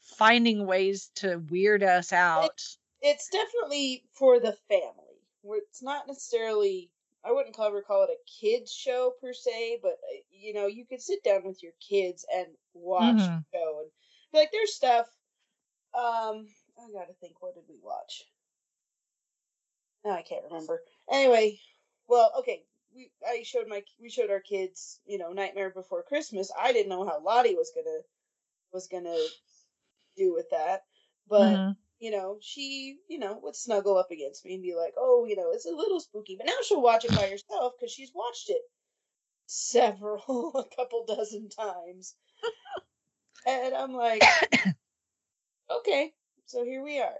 finding ways to weird us out it's definitely for the family. Where it's not necessarily I wouldn't call ever call it a kids show per se, but uh, you know you could sit down with your kids and watch Mhm. the show and like there's stuff. Um, I gotta think. What did we watch? No, I can't remember. Anyway, well, okay. We I showed my we showed our kids you know Nightmare Before Christmas. I didn't know how Lottie was gonna was gonna do with that, but Mhm. You know, she, you know, would snuggle up against me and be like, "Oh, you know, it's a little spooky." But now she'll watch it by herself because she's watched it several, a couple dozen times, and I'm like, "Okay, so here we are."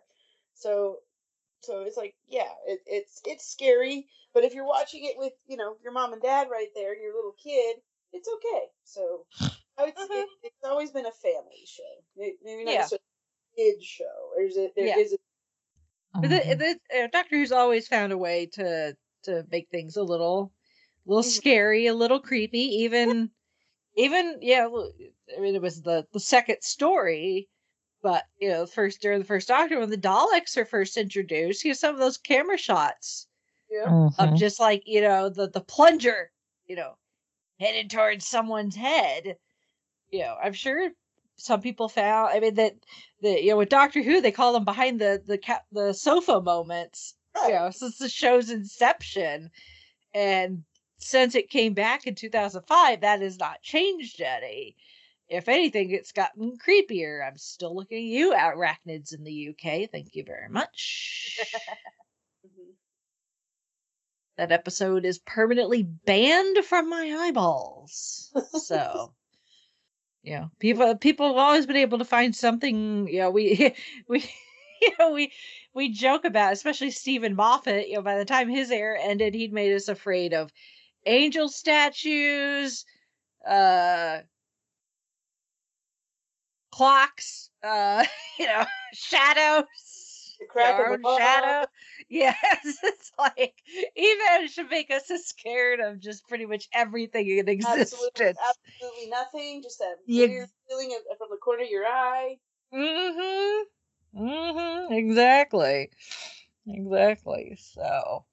So, so it's like, yeah, it, it's it's scary, but if you're watching it with, you know, your mom and dad right there, your little kid, it's okay. So, I would say Mhm. it, it's always been a family show. Maybe not Yeah. necessarily kid show. There's a there Yeah. is a But Mhm. the, the, uh, Doctor Who's always found a way to to make things a little, a little Mhm. scary, a little creepy. Even, even yeah. I mean, it was the the second story, but you know, first during the first Doctor when the Daleks are first introduced, you know, some of those camera shots yeah. Mhm. of just like you know the the plunger, you know, headed towards someone's head. You know, I'm sure some people found. I mean that the you know with Doctor Who they call them behind the the ca- the sofa moments. Right. You know, since the show's inception, and since it came back in 2005, that has not changed any. If anything, it's gotten creepier. I'm still looking at you, arachnids in the UK. Thank you very much. Mhm. that episode is permanently banned from my eyeballs. So, you know, people people have always been able to find something. You know, we we you know we we joke about, especially Steven Moffat. You know, by the time his air ended, he'd made us afraid of angel statues, uh, clocks, uh, you know, shadows. The crack of the shadow. Yes, it's like even should make us scared of just pretty much everything in existence. Absolutely, absolutely nothing. Just that Yeah. weird feeling of- from the corner of your eye. Mm-hmm. Mm-hmm. Exactly. Exactly. So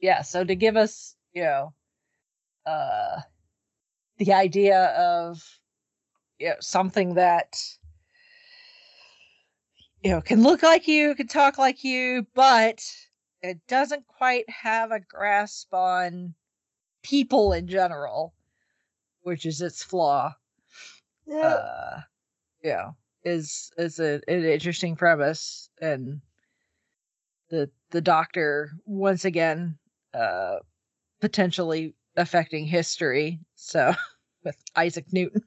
yeah, so to give us, you know, uh the idea of you know, something that you know can look like you, can talk like you, but it doesn't quite have a grasp on people in general, which is its flaw Yeah. uh yeah is is a, an interesting premise and the the doctor once again uh potentially affecting history so with isaac newton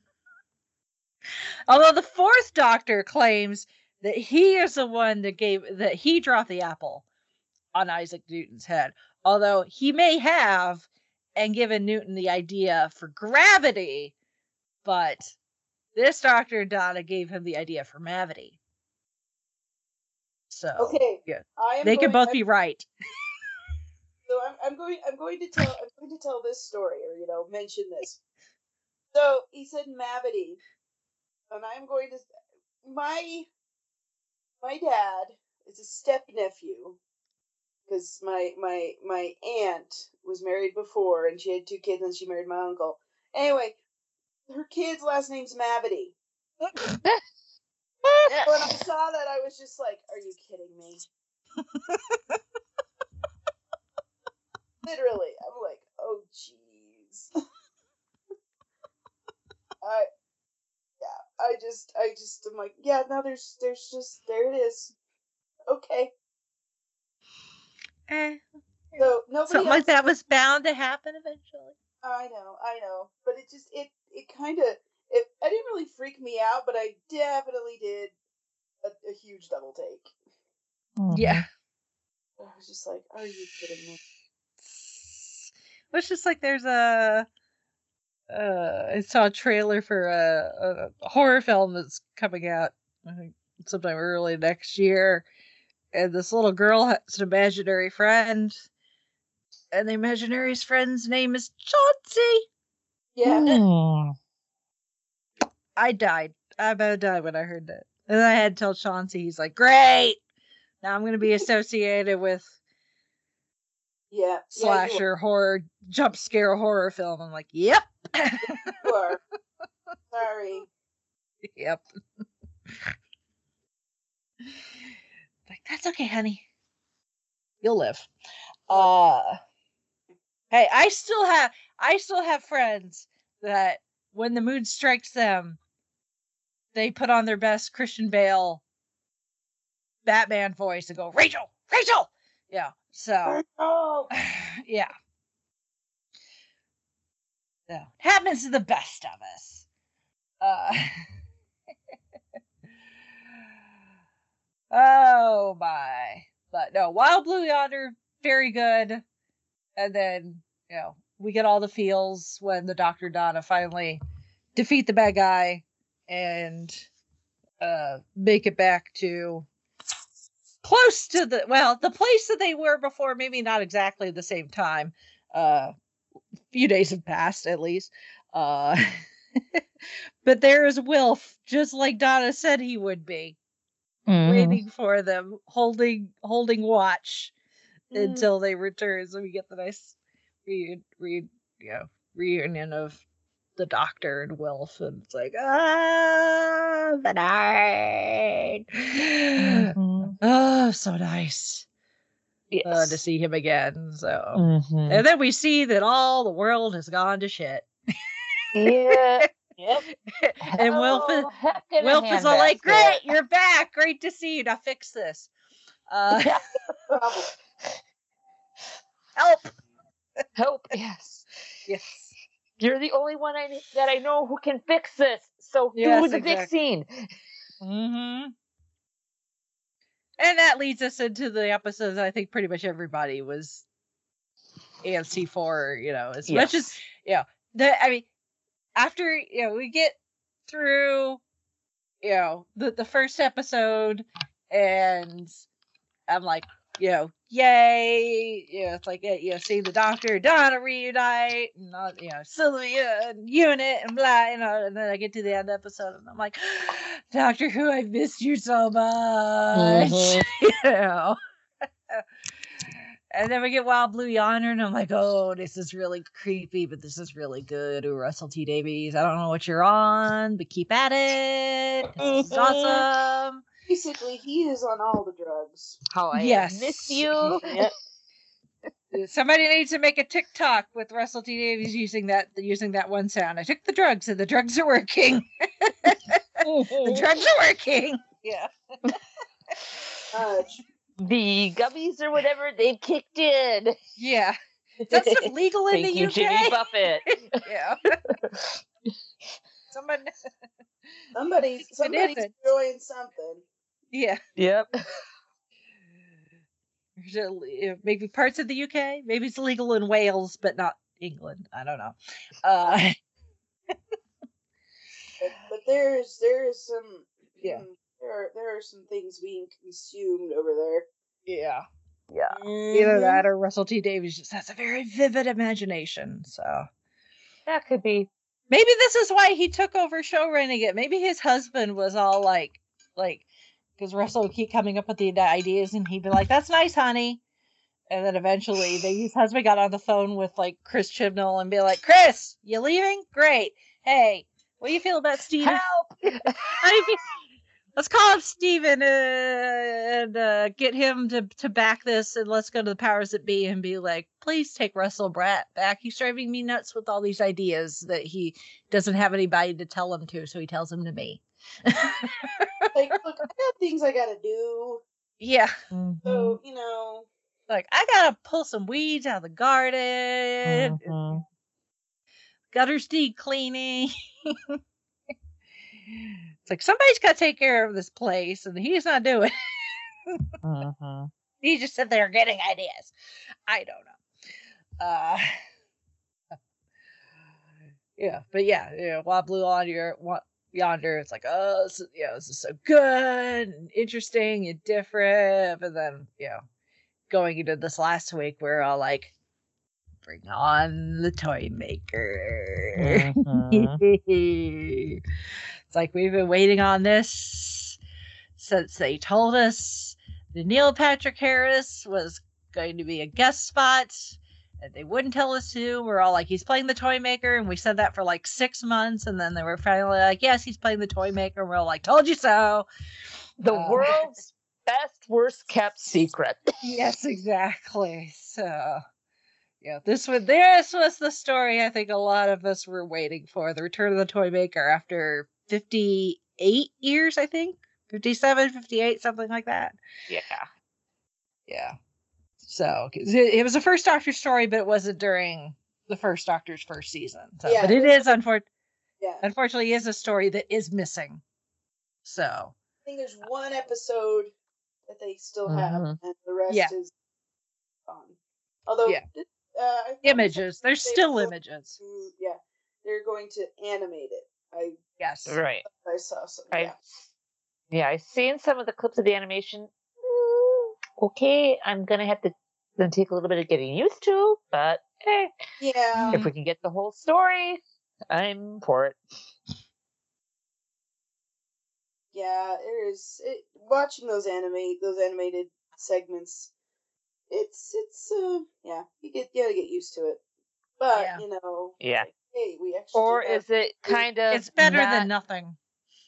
although the fourth doctor claims that he is the one that gave that he dropped the apple on isaac newton's head although he may have and given newton the idea for gravity but this Dr. Donna gave him the idea for Mavity. So okay. yeah. They can going- both be right. So I'm, I'm going. I'm going to tell. I'm going to tell this story, or you know, mention this. So he said Mavity, and I'm going to. My my dad is a step nephew because my my my aunt was married before, and she had two kids, and she married my uncle. Anyway, her kid's last name's Mavity. When I saw that, I was just like, "Are you kidding me?" Literally, I'm like, "Oh, jeez." I, I just, I just, I'm like, yeah, no, there's, there's just, there it is. Okay, Eh, so nobody something like that was bound to happen eventually. I know, I know, but it just, it, it kind of, it, it didn't really freak me out, but I definitely did a, a huge double take. Mhm. Yeah. I was just like, are you kidding me? It's just like there's a uh I saw a trailer for a, a horror film that's coming out I think sometime early next year. And this little girl has an imaginary friend. And the imaginary friend's name is Chauncey. Yeah. I died. I about died when I heard that. And I had to tell Chauncey, he's like, Great. Now I'm gonna be associated with yeah, yeah, slasher horror jump scare horror film. I'm like, Yep. You are. Sorry. yep. like, that's okay, honey. You'll live. Uh hey, I still have I still have friends that when the mood strikes them, they put on their best Christian Bale Batman voice and go, Rachel, Rachel. Yeah. So Oh, yeah. So happens to the best of us. Uh Oh my. But no, Wild Blue Yonder, very good. And then, you know, we get all the feels when the Dr. Donna finally defeat the bad guy and uh make it back to close to the well the place that they were before maybe not exactly the same time uh few days have passed at least uh but there is wilf just like donna said he would be Mhm. waiting for them holding holding watch Mm. until they return so we get the nice re, re you know reunion of the doctor and wilf and it's like ah the night Mhm. oh so nice uh, to see him again so Mhm. and then we see that all the world has gone to shit Yeah. Yep. and wilf is, Oh, heck in a wilf is all like handbasket. great you're back great to see you now fix this uh Problem. help Help. Yes. yes You're the only one I that I know who can fix this. So Yes, do the exactly. fixing. Mm-hmm. And that leads us into the episodes I think pretty much everybody was antsy for, you know, as much as yeah. the I mean, after you know, we get through, you know, the the first episode and I'm like, you know, yay, you know, it's like uh, you know, seeing the doctor Donna reunite and all, you know, Sylvia and Unit and blah, you know, and then I get to the end episode and I'm like, Doctor Who, I missed you so much. Mhm. you know. And then we get Wild Blue Yonder, and I'm like, oh, this is really creepy, but this is really good. Ooh, Russell T Davies. I don't know what you're on, but keep at it. This is Mhm. awesome. Basically, he is on all the drugs. How I Yes. miss you. Yep. Somebody needs to make a TikTok with Russell T Davies using that using that one sound. I took the drugs, and the drugs are working. the drugs are working. Yeah. Uh, the gummies or whatever they've kicked in. Yeah. That's that stuff legal in Thank the you, UK? Jimmy Buffett. yeah. Someone. somebody, somebody's isn't. doing something. Yeah. yep. Is it le- Maybe parts of the UK. Maybe it's legal in Wales, but not England. I don't know. Uh, But, but there's there is some Yeah. mm, there are there are some things being consumed over there. yeah. Yeah. Either Mhm. that or Russell T Davies just has a very vivid imagination. So That could be. maybe this is why he took over show running it. Maybe his husband was all like, like, because Russell would keep coming up with the ideas, and he'd be like, "That's nice, honey." And then eventually, they, his husband got on the phone with like Chris Chibnall and be like, "Chris, you leaving? Great. Hey, what do you feel about Steven? Help! How do you feel? Let's call up Steven and uh, get him to, to back this, and let's go to the powers that be and be like, please take Russell Bratt back. He's driving me nuts with all these ideas that he doesn't have anybody to tell him to, so he tells them to me. Like, look, I got things I gotta do. yeah, Mhm. So you know, like I gotta pull some weeds out of the garden. Mhm. Gutters need cleaning. it's like somebody's got to take care of this place, and he's not doing. it. Mhm. He just sit there getting ideas. I don't know. Uh, yeah, but yeah, yeah. Wild Blue Yonder, Wa- Yonder. It's like, oh, this is, you know, this is so good and interesting and different. But then, you know, going into this last week, we're all like, bring on the toy maker. Mhm. it's like we've been waiting on this since they told us that Neil Patrick Harris was going to be a guest spot. They wouldn't tell us who. We're all like, he's playing the toy maker. And we said that for like six months. And then they were finally like, yes, he's playing the toy maker. And we're all like, told you so. The Uh, world's best, worst kept secret. yes, exactly. So, yeah, this was this was the story I think a lot of us were waiting for: the return of the toy maker after fifty-eight years, I think, 57, 58, something like that. Yeah. Yeah. So 'cause it, it was a first Doctor story, but it wasn't during the first Doctor's first season. So, Yeah, but it it is unfortunately, yeah. Unfortunately, is a story that is missing. So, I think there's one episode that they still have, Mhm. and the rest Yeah. is gone. Although, Yeah. uh, images. There's still images. Mm, yeah, they're going to animate it. I Yes. Right. I saw some. I Yeah. Yeah, I seen some of the clips of the animation. Mm, okay, I'm gonna have to gonna take a little bit of getting used to, but eh, Yeah. if we can get the whole story, I'm for it. Yeah, there's it, watching those animate those animated segments. It's it's uh yeah you get you gotta get used to it, but Yeah. you know Yeah. like, hey we actually Or is it kind of It's better not- than nothing.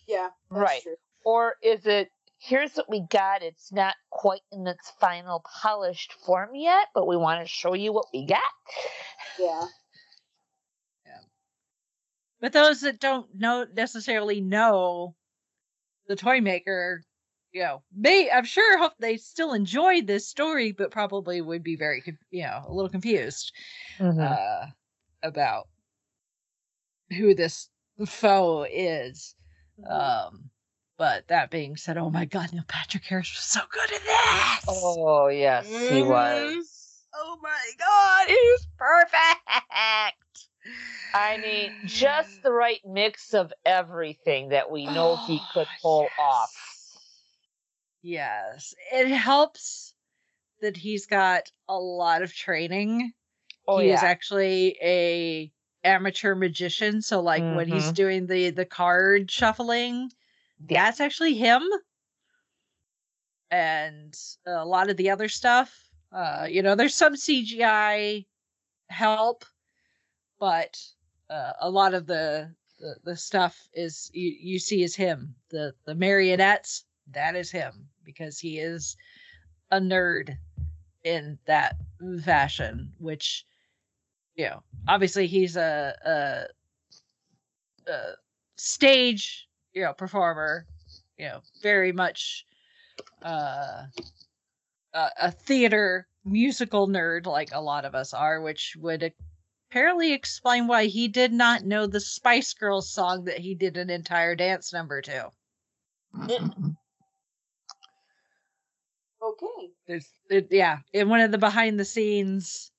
yeah that's Right. true. Or is it here's what we got, it's not quite in its final polished form yet, but we want to show you what we got? yeah yeah. But those that don't know necessarily know the toy maker, you know, may I'm sure hope they still enjoyed this story, but probably would be very, you know, a little confused Mm-hmm. uh, about who this foe is. Um, but that being said, oh my God, Neil Patrick Harris was so good at this. Oh yes, he was. Oh my God, he was perfect. I mean, just the right mix of everything that we know he could Oh, pull off. Yes, it helps that he's got a lot of training. Oh he is actually a amateur magician, so like when he's Mhm. doing the the card shuffling, Yeah. That's actually him. And a lot of the other stuff, uh, you know, there's some CGI help, but uh, a lot of the, the the stuff is you, you see is him. The the marionettes, that is him because he is a nerd in that fashion, which you know, obviously he's a a, a stage, you know, performer, you know, very much uh a, a theater musical nerd like a lot of us are, which would apparently explain why he did not know the Spice Girls song that he did an entire dance number to. okay There's, it, yeah, in one of the behind the scenes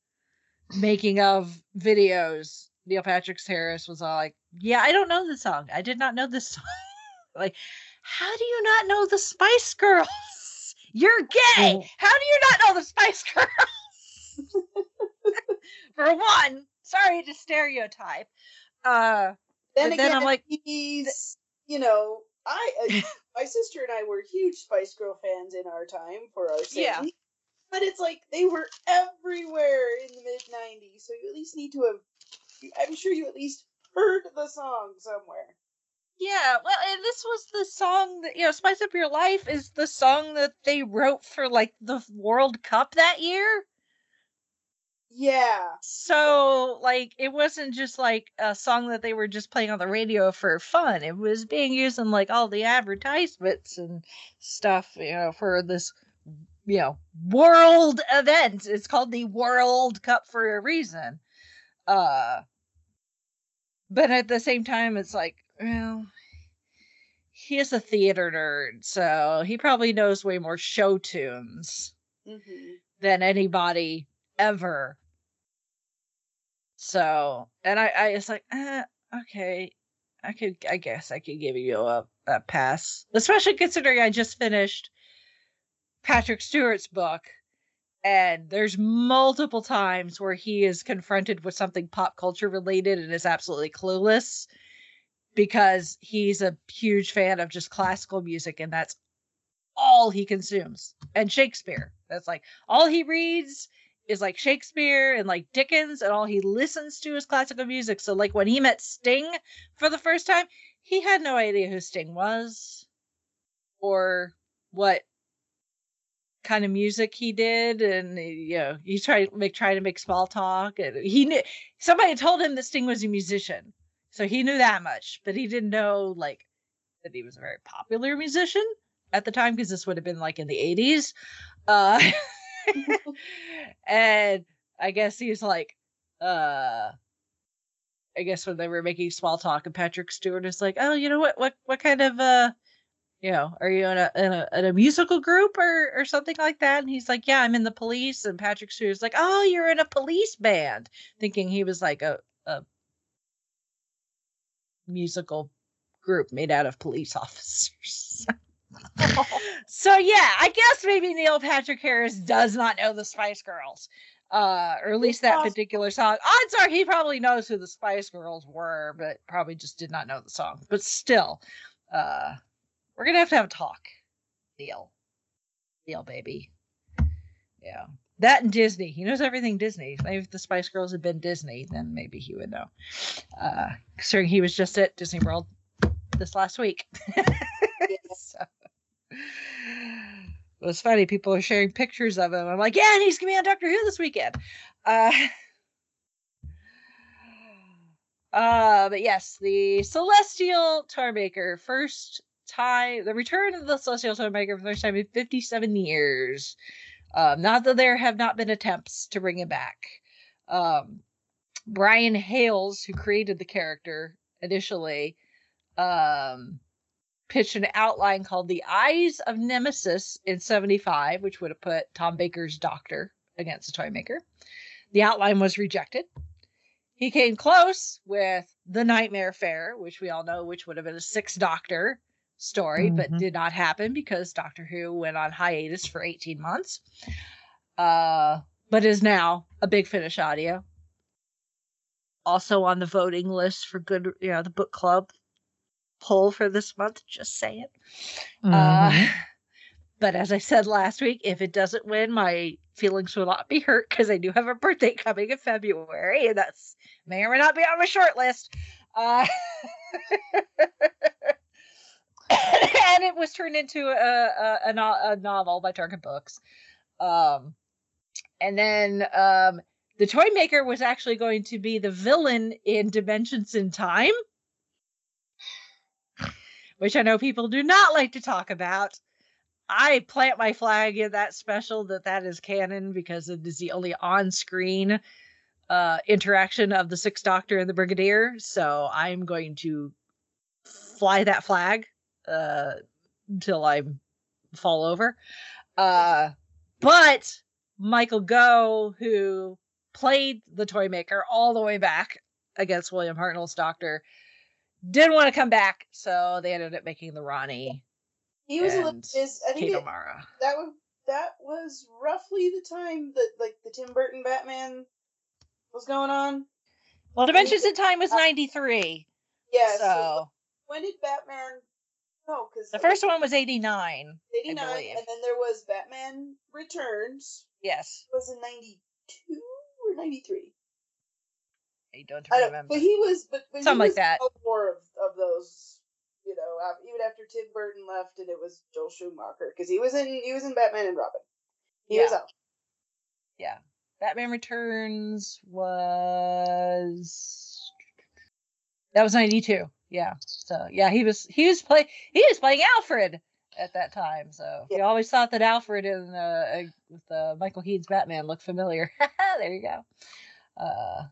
making of videos, Neil Patrick Harris was all like, "Yeah, I don't know the song. I did not know this song. like, how do you not know the Spice Girls? You're gay. How do you not know the Spice Girls? For one, sorry to stereotype. Uh, then again then I'm like- he's you know I uh, my sister and I were huge Spice Girl fans in our time for our Yeah. But it's like they were everywhere in the mid '90s, so you at least need to have. I'm sure you at least heard the song somewhere. Yeah, well, and this was the song that you know, "Spice Up Your Life" is the song that they wrote for like the World Cup that year. Yeah, So, like, it wasn't just like a song that they were just playing on the radio for fun. It was being used in like all the advertisements and stuff, you know, for this, you know, world event. It's called the World Cup for a reason. Uh, but at the same time, it's like, well, he is a theater nerd, so he probably knows way more show tunes hmm than anybody ever. So, and I, I was like, eh, okay, I could, I guess I could give you a, a pass, especially considering I just finished Patrick Stewart's book, and there's multiple times where he is confronted with something pop culture related and is absolutely clueless because he's a huge fan of just classical music, and that's all he consumes, and Shakespeare. That's like all he reads is like Shakespeare and like Dickens, and all he listens to is classical music. So, like, when he met Sting for the first time, he had no idea who Sting was or what kind of music he did and you know he tried to make trying to make small talk and he knew somebody told him that sting was a musician so he knew that much but he didn't know like that he was a very popular musician at the time because this would have been like in the 80s uh and I guess he's like, uh, I guess when they were making small talk, and Patrick Stewart is like, "Oh, you know what? What what kind of uh, you know, are you in a in a, in a musical group or or something like that?" And he's like, "Yeah, I'm in the police." And Patrick Stewart's like, "Oh, you're in a police band," thinking he was like a a musical group made out of police officers. so yeah, I guess maybe Neil Patrick Harris does not know the Spice Girls, uh, or at least that particular song. Odds are he probably knows who the Spice Girls were, but probably just did not know the song. But still, uh, we're gonna have to have a talk, Deal. Deal, baby, yeah. That and Disney. He knows everything Disney. Maybe if the Spice Girls had been Disney, then maybe he would know. Uh, considering he was just at Disney World this last week. So, it was funny. People are sharing pictures of him. I'm like, yeah, and he's gonna be on Doctor Who this weekend. Uh, uh, but yes, the Celestial Toymaker, first time, the return of the Celestial Toymaker for the first time in 57 years. Um, not that there have not been attempts to bring him back. Um, Brian Hayles, who created the character initially, um, pitched an outline called The Eyes of Nemesis in 75, which would have put Tom Baker's Doctor against the Toymaker. The outline was rejected. He came close with The Nightmare Fair, which we all know, which would have been a sixth Doctor story, but Mhm. did not happen because Doctor Who went on hiatus for 18 months. Uh, but is now a big finish audio. Also on the voting list for good, you know, the book club poll for this month. Just saying. Uh, Mhm. but as I said last week, if it doesn't win, my feelings will not be hurt because I do have a birthday coming in February, and that's may or may not be on my short list. Uh, and it was turned into a a, a, a novel by Target Books. Um, and then um, the toy maker was actually going to be the villain in Dimensions in Time, which I know people do not like to talk about. I plant my flag in that special that that is canon because it is the only on-screen uh, interaction of the Sixth Doctor and the Brigadier. So I'm going to fly that flag uh, until I fall over. Uh, but Michael Gough, who played the toy maker all the way back against William Hartnell's Doctor, didn't want to come back, so they ended up making the Rani He was a little. Is I think Kate it, O'Mara. that was that was roughly the time that like the Tim Burton Batman was going on. Well, Dimensions in Time was 93. Yeah. so when did Batman? No, because the first one was 89. eighty nine, and then there was Batman Returns. Yes. Was in ninety two or ninety three? I don't I don't. remember. But he was, but, but he Something like was that. out More of of those, you know, even after Tim Burton left, and it was Joel Schumacher because he was in he was in Batman and Robin. He was out. yeah. Batman Returns was that was 92. Yeah. So, yeah, he was he was play he was playing Alfred at that time. So, you Yeah. always thought that Alfred in uh, uh, with uh, Michael Keaton's Batman looked familiar. there you go. Uh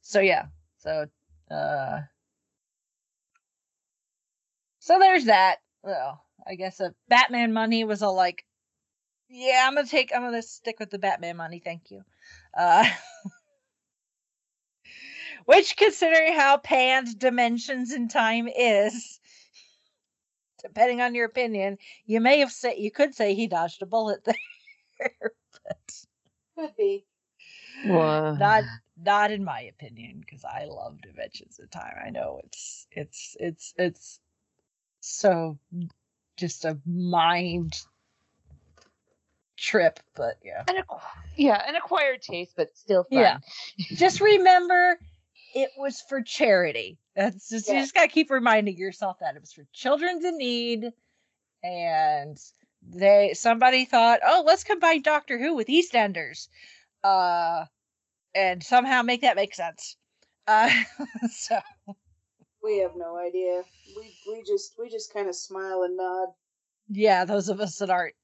So, yeah. So, uh So there's that. Well, I guess a Batman money was a like, yeah, I'm gonna take, I'm gonna stick with the Batman money. Thank you. Uh, which, considering how panned Dimensions in Time is, depending on your opinion, you may have said you could say he dodged a bullet there, but Could be. Wha- not not in my opinion because I love Dimensions in Time. I know it's it's it's it's so just a mind trip, but yeah. An acqu- yeah, an acquired taste, but still fun. Yeah. just remember it was for charity. That's just you just gotta keep reminding yourself that it was for children in need and they somebody thought, oh, let's combine Doctor Who with EastEnders. Uh and somehow make that make sense. Uh so We have no idea. We we just we just kind of smile and nod. yeah, those of us that aren't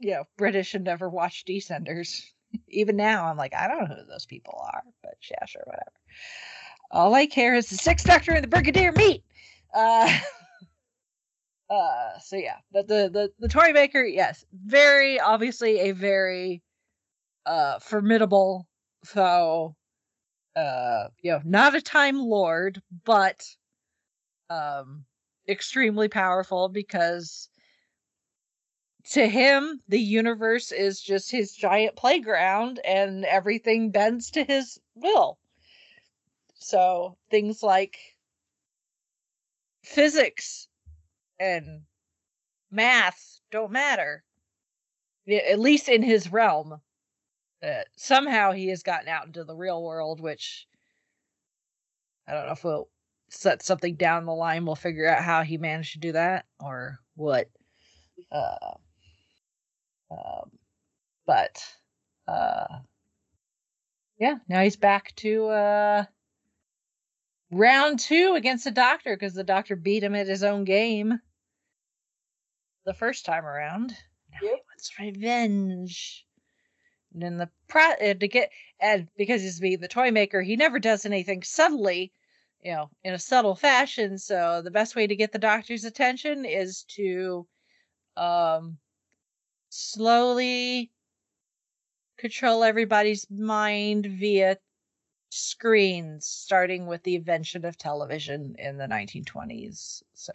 you know, British and never watched EastEnders. Even now, I'm like, I don't know who those people are, but yeah, sure, whatever. All I care is the Sixth Doctor and the Brigadier meet. Uh, uh, so yeah, but the the the toy maker, yes, very obviously a very uh formidable foe. Uh, you know, not a Time Lord, but um, extremely powerful because to him, the universe is just his giant playground and everything bends to his will. So things like physics and math don't matter, at least in his realm. Somehow he has gotten out into the real world, which I don't know if we'll set something down the line. We'll figure out how he managed to do that or what. Uh, um, but uh, yeah, now he's back to uh, round two against the doctor because the doctor beat him at his own game the first time around. Now he Yep. wants revenge. And then the pro uh, to get and because he's being the toy maker, he never does anything subtly, you know, in a subtle fashion. So the best way to get the doctor's attention is to um slowly control everybody's mind via screens, starting with the invention of television in the 1920s. So,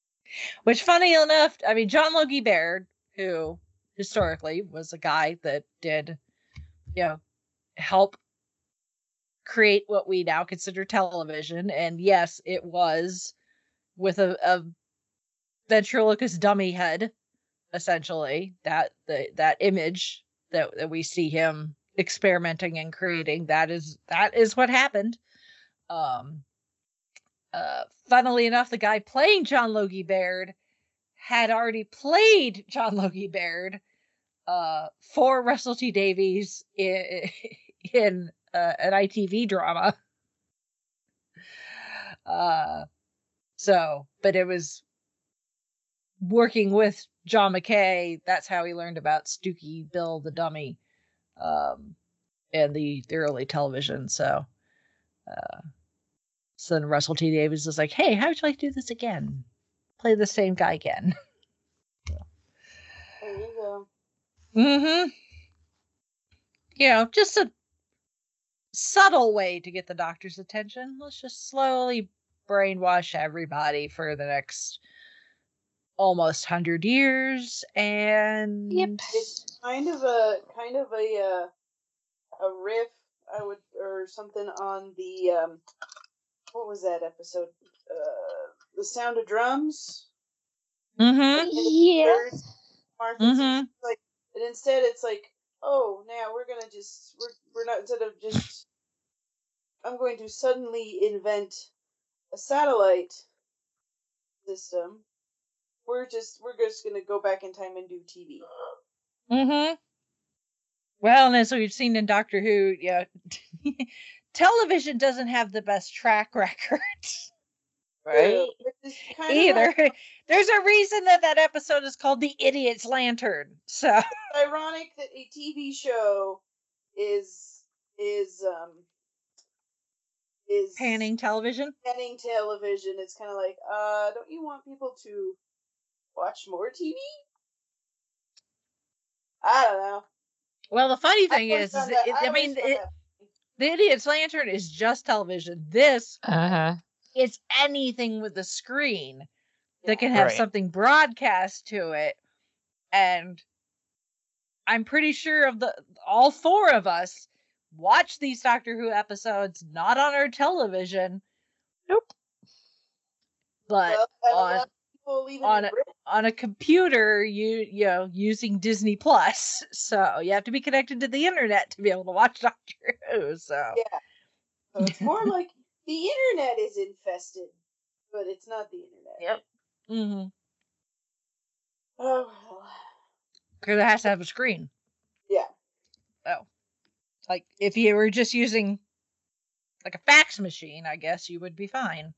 which, funny enough, I mean, John Logie Baird, who historically was a guy that did, you know, help create what we now consider television. And yes, it was with a, a ventriloquist dummy head, essentially, that the that image that, that we see him experimenting and creating that is that is what happened. Um uh funnily enough the guy playing john logie baird had already played john logie baird uh for russell t davies in, in uh, an itv drama. Uh so but it was working with john mckay that's how he learned about stooky bill the dummy um, and the, the early television. So, uh, so then Russell T Davies is like, "Hey, how would you like to do this again? Play the same guy again." There you go. Mm-hmm. You know, just a subtle way to get the doctor's attention. Let's just slowly brainwash everybody for the next almost hundred years, and yep. It's kind of a kind of a uh, a riff, I would, or something on the um, what was that episode? Uh, the Sound of Drums. Mm-hmm. Yes. Martha Mhm. like, and instead it's like, oh, now we're gonna just we're we're not instead of just. I'm going to suddenly invent a satellite system. We're just we're just gonna go back in time and do TV. Mm-hmm. Well, and as we've seen in Doctor Who, yeah, television doesn't have the best track record Right. Which is kind of either. There's a reason that that episode is called the Idiot's Lantern. So, ironic that a TV show is is um is panning television. panning television. It's kind of like, uh, don't you want people to watch more TV? I don't know. Well, the funny thing I is, is it, that- I mean, found it, the Idiot's Lantern is just television. This Uh huh. is anything with a screen that can have Right. something broadcast to it and i'm pretty sure of the all four of us watch these doctor who episodes not on our television Nope. but well, on- lot of people even on a- on a computer you you know using disney plus so you have to be connected to the internet to be able to watch doctor who so Yeah. so it's more like the internet is infested, but it's not the internet. Yep. Mm-hmm. Oh, well. because it has to have a screen yeah. Oh. Like if you were just using like a fax machine, I guess you would be fine.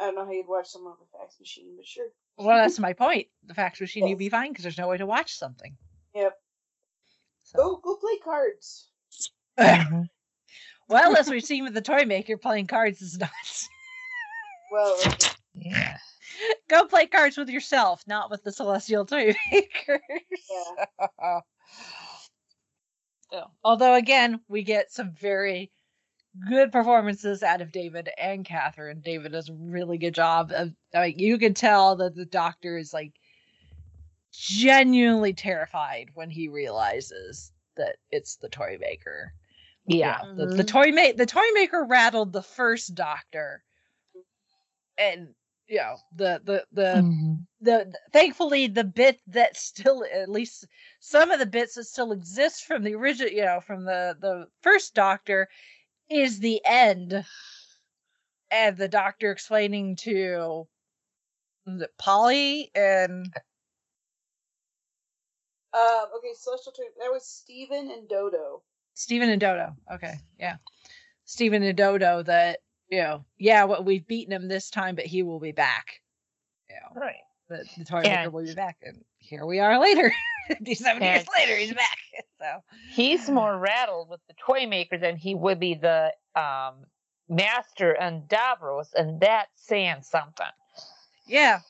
I don't know how you'd watch someone with a fax machine, but sure. Well, that's my point. The fax machine, you'd be fine because there's no way to watch something. Yep. So, Go go play cards. well, as we've seen with the toy maker, playing cards is nuts. Well, okay. Yeah. Go play cards with yourself, not with the celestial toy makers. Yeah. So, although again, we get some very good performances out of David and Catherine. David does a really good job of like you can tell that the doctor is like genuinely terrified when he realizes that it's the toy maker. Yeah. the, the toy ma- the toy maker rattled the first doctor and you know the the the Mhm. the thankfully the bit that still at least some of the bits that still exist from the original you know from the the first doctor is the end and the doctor explaining to was polly and Um, okay, Celestial Twin. That was Steven and Dodo. Steven and Dodo. Okay, yeah. Steven and Dodo that, you know, yeah, well, we've beaten him this time, but he will be back. You know, Right. the, the toy maker will be back. And here we are later. 57 years later, he's back. So He's more rattled with the toy maker than he would be the um, master and Davros, and that's saying something. yeah.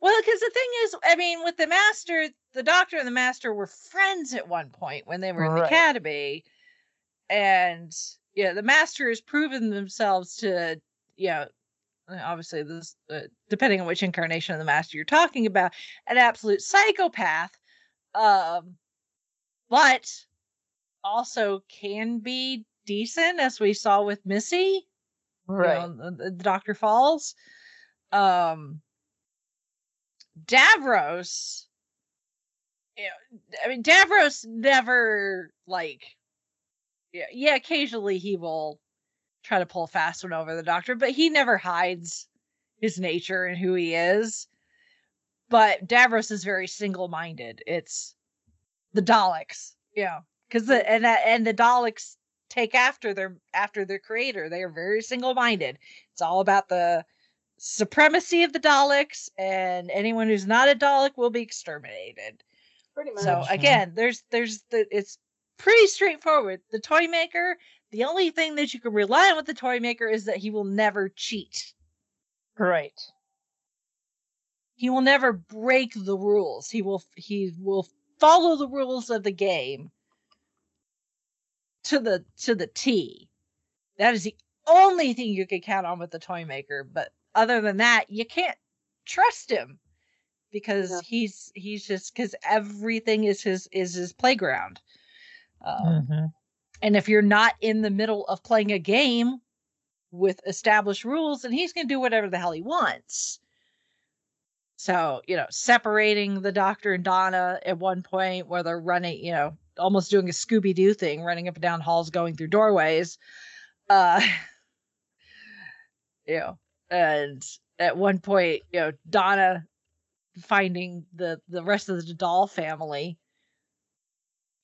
Well, because the thing is, I mean, with the master, the doctor and the master were friends at one point when they were in the academy. And yeah, the master has proven themselves to, you know, obviously this uh, depending on which incarnation of the master you're talking about, an absolute psychopath. Um, but also can be decent, as we saw with Missy you know, the, the Dr. Falls. Um Davros you know, I mean Davros never like yeah, yeah, occasionally he will try to pull a fast one over the doctor, but he never hides his nature and who he is. But Davros is very single-minded. It's the Daleks, yeah, because the and that and the Daleks take after their after their creator. They are very single-minded. It's all about the supremacy of the Daleks, and anyone who's not a Dalek will be exterminated. Pretty much. So again, there's there's the it's pretty straightforward. The toy maker, the only thing that you can rely on with the toy maker is that he will never cheat. Right. He will never break the rules. He will he will follow the rules of the game to the to the T. That is the only thing you can count on with the toy maker, but other than that, you can't trust him because No. he's he's just because everything is his is his playground. Um, Mhm. And if you're not in the middle of playing a game with established rules, then he's going to do whatever the hell he wants. So, you know, separating the doctor and Donna at one point where they're running, you know, almost doing a Scooby Doo thing, running up and down halls, going through doorways. Uh, you know, and at one point, you know, Donna finding the the rest of the doll family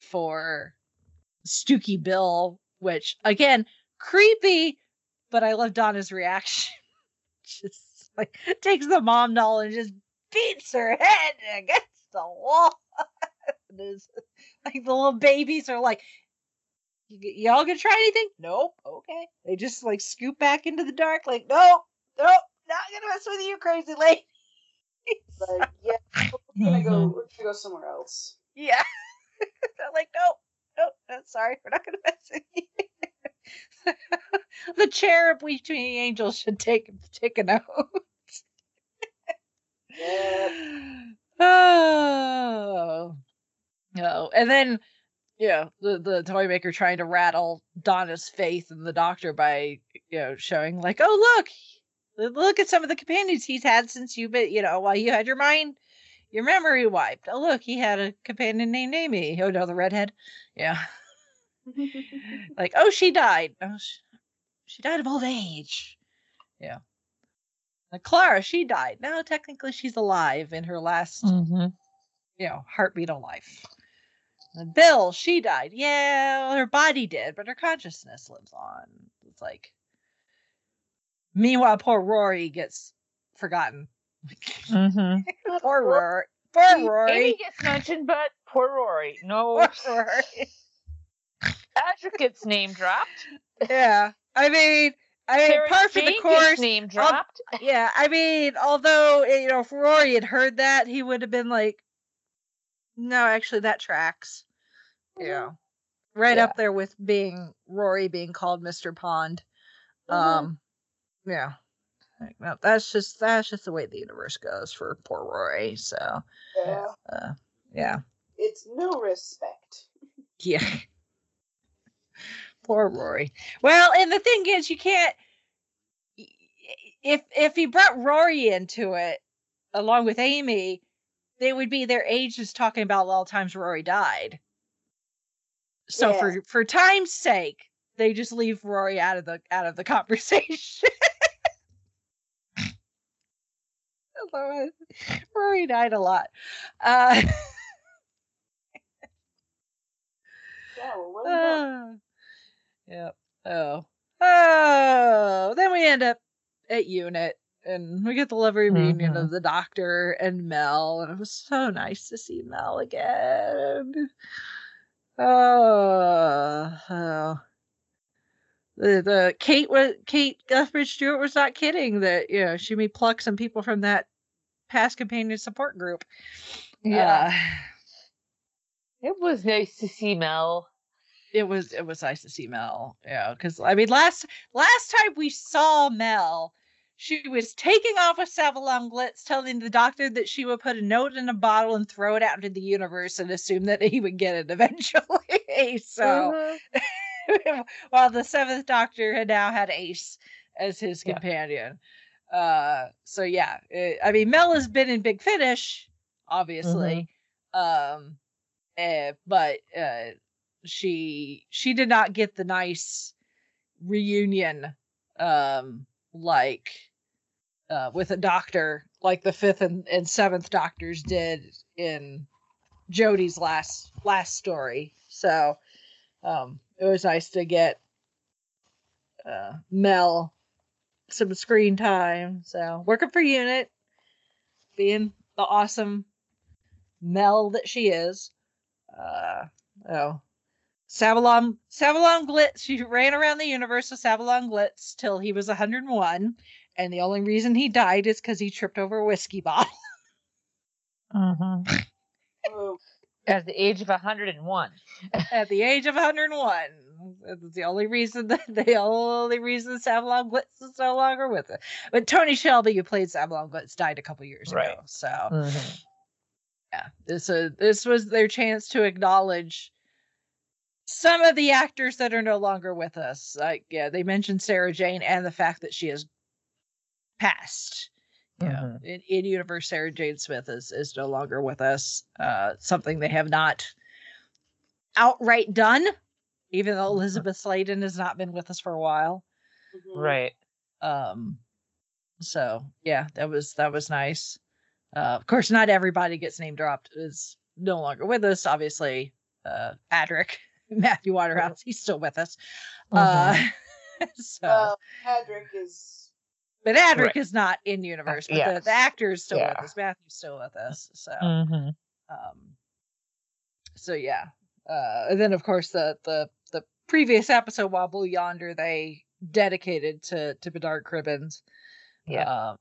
for Stooky Bill, which again, creepy, but I love Donna's reaction. just like takes the mom doll and just beats her head against the wall. Like the little babies are like, "Y- y'all gonna try anything? Nope. Okay. They just like scoop back into the dark, like, nope, nope, not gonna mess with you, crazy lady. Like, yeah, we're gonna go. Mhm. We're gonna go somewhere else. Yeah. They're like, nope, nope, no, sorry, we're not mess with you. the cherub between the angels should take take a note. Yeah. oh. No. And then yeah, the, the toy maker trying to rattle Donna's faith in the doctor by, you know, showing like, oh look, look at some of the companions he's had since you've been, you know, while you had your mind your memory wiped. Oh look, he had a companion named Amy. Oh no, the redhead. Yeah. like, oh, she died. Oh, she, she died of old age. Yeah. Like Clara, she died. Now, technically she's alive in her last, Mhm. you know, heartbeat of life. And Bill, she died. Yeah, well, her body did, but her consciousness lives on. It's like. Meanwhile, poor Rory gets forgotten. Mhm. poor Rory. Poor Rory. Amy gets mentioned, but poor Rory. No, Poor Rory. Patrick gets name dropped. yeah. I mean, I mean, Sarah par for the course. name dropped. Yeah, I mean, although eh, you know, if Rory had heard that, he would have been like, "No, actually, that tracks." Yeah. right Yeah. up there with being Rory being called Mr. Pond. Mhm. Um, yeah. Like, no, that's just that's just the way the universe goes for poor Rory. So, Yeah. uh, yeah, It's no respect. yeah. poor Rory. Well, and the thing is, you can't. If if he brought Rory into it along with Amy, they would be their ages talking about all the times Rory died. So Yeah. for for time's sake, they just leave Rory out of the out of the conversation. Rory died a lot. Uh, Yeah, well, uh, yep. Oh. Oh. Then we end up at unit and we get the love reunion of the doctor and Mel, and it was so nice to see Mel again. Oh, oh. The the Kate was Kate Lethbridge Stewart was not kidding that you know she may pluck some people from that past companion support group. Yeah. Uh, It was nice to see Mel. it was it was nice to see Mel. Yeah, because I mean last last time we saw Mel, she was taking off with Sabalom Glitz, telling the doctor that she would put a note in a bottle and throw it out into the universe and assume that he would get it eventually. so Mhm. while the seventh doctor had now had Ace as his Yeah. companion. Uh so yeah, it- I mean Mel has been in Big Finish, obviously. Um eh, but uh she she did not get the nice reunion um like uh with a doctor like the fifth and, and seventh doctors did in Jodie's last last story. So um it was nice to get uh Mel some screen time. So working for unit, being the awesome Mel that she is. Uh oh. Sabalom Sabalom Glitz, she ran around the universe with Sabalom Glitz till he was 101. And the only reason he died is because he tripped over a whiskey bottle. Mhm. Oh, At the age of 101. at the age of 101. That's the only reason that the only reason Sabalom Glitz is no longer with it. But Tony Selby, who played Sabalom Glitz, died a couple years Right. ago. So Mhm. yeah, this uh, this was their chance to acknowledge some of the actors that are no longer with us. Like yeah, they mentioned Sarah Jane and the fact that she has passed. Yeah, Mhm. in, in universe, Sarah Jane Smith is is no longer with us. Uh, something they have not outright done, even though Elizabeth Sladen has not been with us for a while. mhm. Right. Um, so yeah, that was that was nice. Uh, of course, not everybody gets name dropped. Is no longer with us. Obviously, uh, Adric, Matthew Waterhouse, he's still with us. Uh, so, Well, Adric is. But Adric Right. is not in universe. But the, yes. the actor is still Yeah. with us. Matthew's still with us. So, Mhm. um, so yeah. Uh, and then of course the the the previous episode, Blue Yonder, they dedicated to to Bernard Cribbins. Yeah. Um,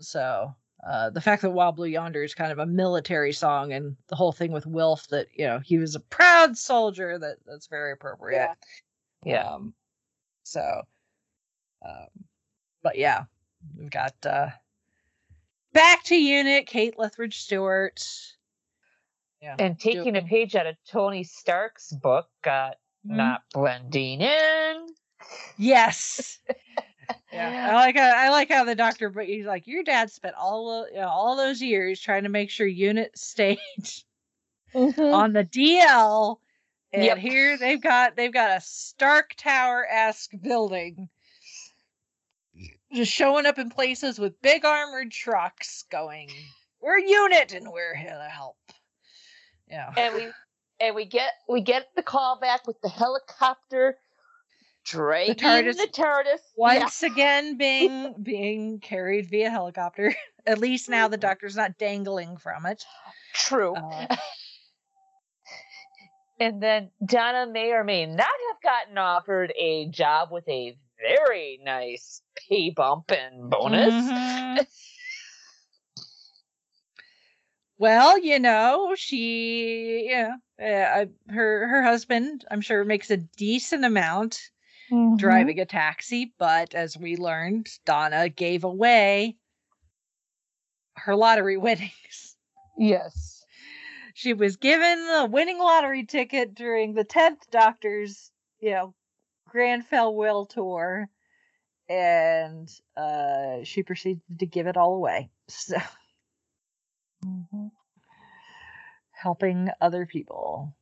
so uh, the fact that Wild Blue Yonder is kind of a military song, and the whole thing with Wilf that you know he was a proud soldier that that's very appropriate. Yeah. Um, so, um, but yeah, we've got uh, back to unit Kate Lethbridge Stewart. Yeah, And taking a page out of Tony Stark's book, uh, Mhm. not blending in. Yes. Yeah, I like how I like how the doctor, but he's like, your dad spent all of, you know, all those years trying to make sure unit stayed on the DL, and Yep. here they've got they've got a Stark Tower esque building, just showing up in places with big armored trucks, going, "We're a unit and we're here to help." Yeah, and we and we get we get the call back with the helicopter dragging the TARDIS. the TARDIS. once again being being carried via helicopter. At least now the doctor's not dangling from it. True. Uh, and then Donna may or may not have gotten offered a job with a very nice pay bump and bonus. Mhm. Well, you know, she, yeah, uh, her her husband, I'm sure, makes a decent amount Mhm. driving a taxi, but as we learned, Donna gave away her lottery winnings. Yes. She was given a winning lottery ticket during the 10th Doctor's, you know, Grand Farewell tour, and uh, she proceeded to give it all away. So, Mhm. helping other people.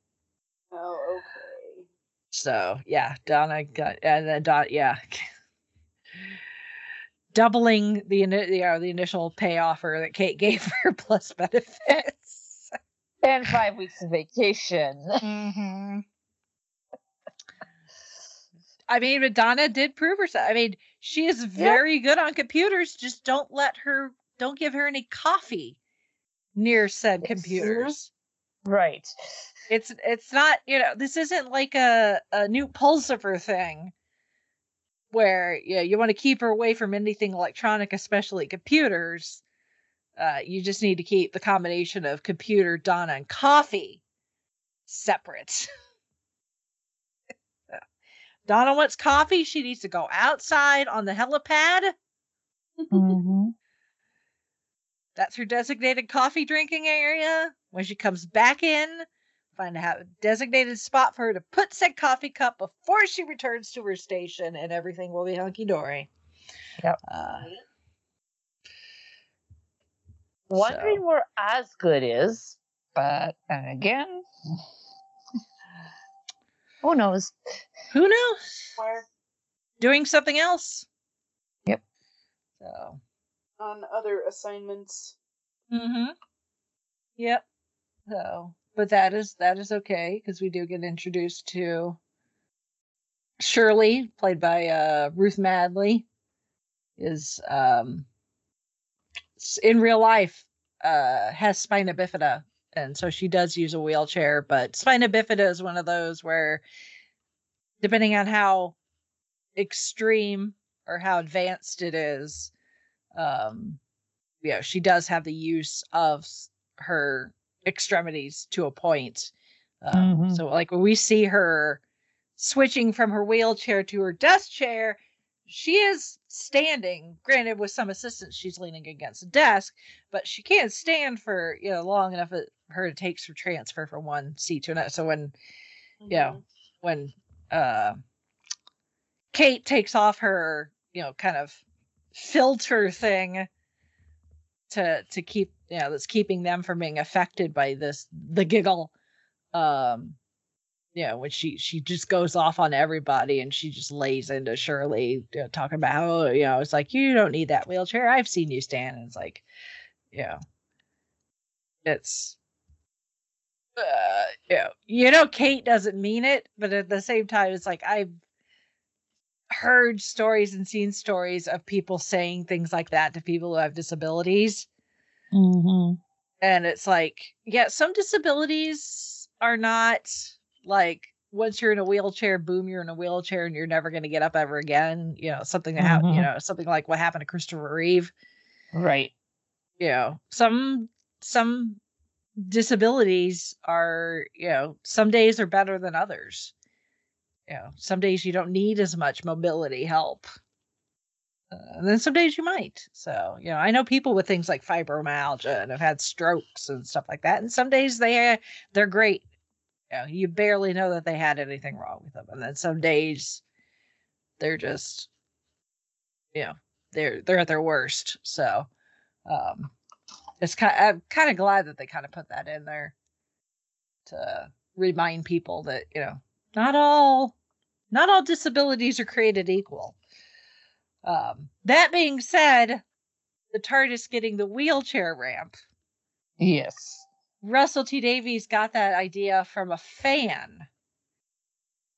Oh, okay. So, yeah, Donna got, and then Don, yeah. Doubling the, you know, the initial pay offer that Kate gave her plus benefits. And five weeks of vacation. Mm-hmm. I mean, but Donna did prove herself. I mean, she is very good on computers. Just don't let her, don't give her any coffee near said computers. Right. It's it's not you know this isn't like a a Newt Pulsifer thing where you know, you want to keep her away from anything electronic, especially computers. Uh, you just need to keep the combination of computer, Donna, and coffee separate. Donna wants coffee. She needs to go outside on the helipad. Mhm. That's her designated coffee drinking area. When she comes back in, find a designated spot for her to put said coffee cup before she returns to her station, and everything will be hunky dory. Yep. Uh, Wondering So- where Osgood is, but then again, who knows? who knows? Where Doing something else. Yep. So. on other assignments. Mm-hmm. Yep. So, but that is that is okay because we do get introduced to Shirley, played by uh, Ruth Madeley, is um in real life uh has spina bifida, and so she does use a wheelchair. But spina bifida is one of those where, depending on how extreme or how advanced it is, um, yeah, she does have the use of her extremities to a point. Um, Mhm. So, like when we see her switching from her wheelchair to her desk chair, she is standing. Granted, with some assistance, she's leaning against a desk, but she can't stand for you know long enough for her to take her transfer from one seat to another. So when yeah Mhm. when uh kate takes off her you know kind of filter thing to to keep you know that's keeping them from being affected by this the giggle um you know when she she just goes off on everybody and she just lays into shirley you know, talking about how you know it's like you don't need that wheelchair i've seen you stand and it's like you know it's uh, you know, you know, Kate doesn't mean it, but at the same time, it's like I've heard stories and seen stories of people saying things like that to people who have disabilities. Mm-hmm. And it's like, yeah, some disabilities are not like once you're in a wheelchair, boom, you're in a wheelchair and you're never going to get up ever again. You know, something that happened, you know, something like what happened to Christopher Reeve. Right. you know some some disabilities are you know some days are better than others. You know some days you don't need as much mobility help uh, and then some days you might. So you know i know people with things like fibromyalgia and have had strokes and stuff like that and some days they they're great. You know you barely know that they had anything wrong with them and then some days they're just you know they're they're at their worst. So um it's kind i'm kind of glad that they kind of put that in there to remind people that you know not all not all disabilities are created equal. Um that being said the tardis getting the wheelchair ramp. Yes. russell t davies got that idea from a fan.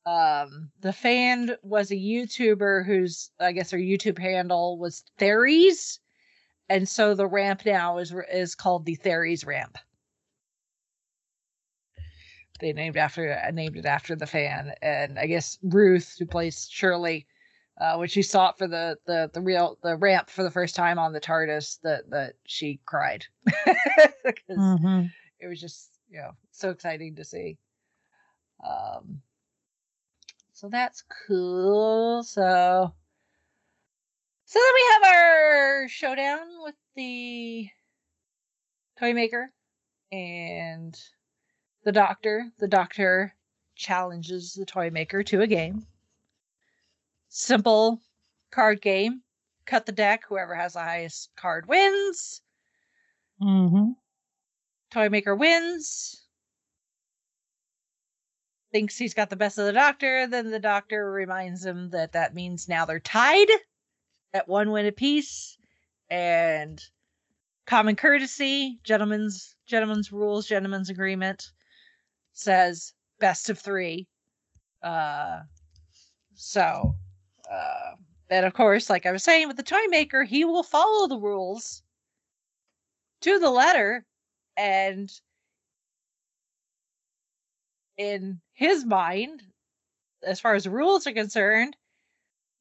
Um the fan was a youtuber whose i guess her youtube handle was theories and so the ramp now is is called the theories ramp they named after uh, named it after the fan and i guess ruth who plays shirley uh, when she saw it for the the the real the ramp for the first time on the TARDIS, that that she cried because Mhm. it was just you know so exciting to see. Um, so that's cool. So so then we have our showdown with the toy maker and the doctor. The doctor challenges the toy maker to a game. Simple card game. Cut the deck. Whoever has the highest card wins. Mhm. Toy maker wins. Thinks he's got the best of the doctor. Then the doctor reminds him that that means now they're tied at one win apiece. And common courtesy, gentlemen's gentlemen's rules, gentlemen's agreement says best of three. Uh, so, uh, and of course, like I was saying with the toy maker, he will follow the rules to the letter, and in his mind, as far as rules are concerned,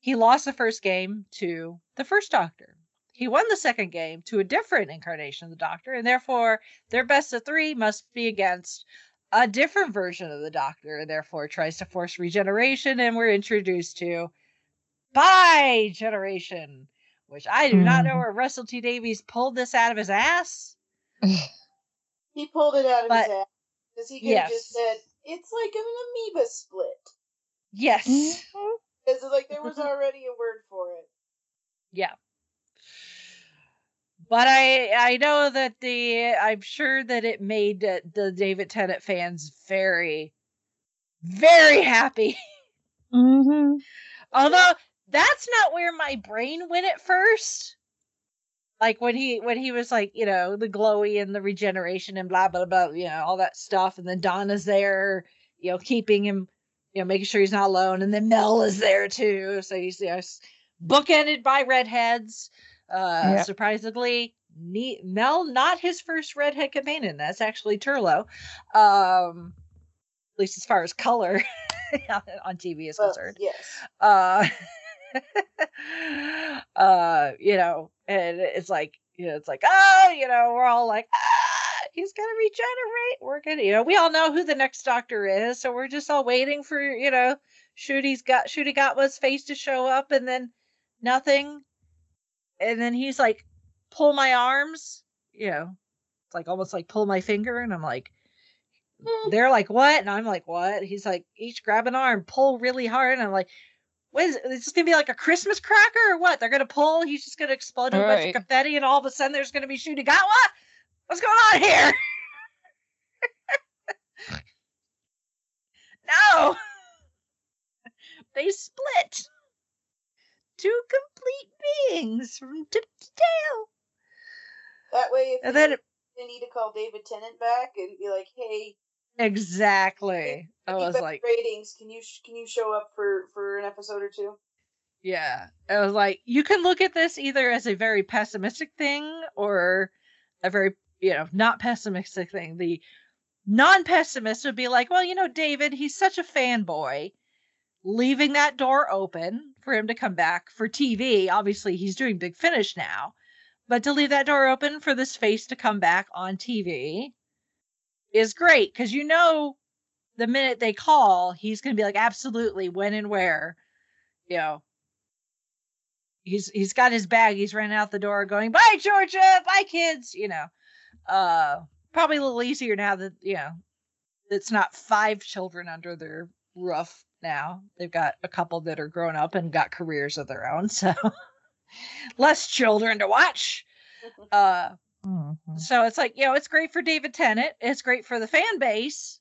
he lost the first game to the first Doctor. He won the second game to a different incarnation of the Doctor, and therefore their best of three must be against a different version of the Doctor, and therefore tries to force regeneration. And we're introduced to Bi-Generation, which I do not know Mhm. where Russell T Davies pulled this out of his ass. He pulled it out of But- his ass because he could have just said it's like an amoeba split. Yes. Mhm. Because like there was already a word for it. Yeah. But I I know that the I'm sure that it made uh, the David Tennant fans very very happy. Mhm. Although that's not where my brain went at first. Like when he when he was like, you know, the glowy and the regeneration and blah blah blah, you know, all that stuff and then Donna's there, you know, keeping him, you know, making sure he's not alone and then Mel is there too. So he's you know, bookended by redheads. Uh Yep. surprisingly, ne- Mel not his first redhead companion. That's actually Turlough. Um at least as far as color on TV is But concerned yes. uh uh you know and it's like you know it's like oh you know we're all like ah he's gonna regenerate we're gonna you know we all know who the next doctor is so we're just all waiting for you know shooty's got Ncuti Gatwa's face to show up and then nothing and then he's like pull my arms you know it's like almost like pull my finger and i'm like hmm. they're like what and i'm like what he's like each grab an arm pull really hard and i'm like what is this gonna be like a Christmas cracker or what? They're gonna pull, he's just gonna explode in a bunch of confetti, and all of a sudden there's gonna be shooting. Got what? What's going on here? no, they split. Two complete beings from tip to tail. That way, if And you, then they need to call David Tennant back and be like, "Hey, exactly, I was like, ratings. Can you sh- can you show up for for an episode or two? Yeah. I was like, you can look at this either as a very pessimistic thing or a very, you know, not pessimistic thing. The non pessimist would be like, well, you know, David, he's such a fanboy, leaving that door open for him to come back for TV. Obviously, he's doing Big Finish now, but to leave that door open for this face to come back on TV is great because you know, the minute they call, he's going to be like, absolutely, when and where, you know, he's he's got his bag he's running out the door going bye georgia bye kids you know uh probably a little easier now that you know it's not five children under their roof now. They've got a couple that are grown up and got careers of their own so less children to watch. Uh Mhm. so it's like you know it's great for david tennant. It's great for the fan base.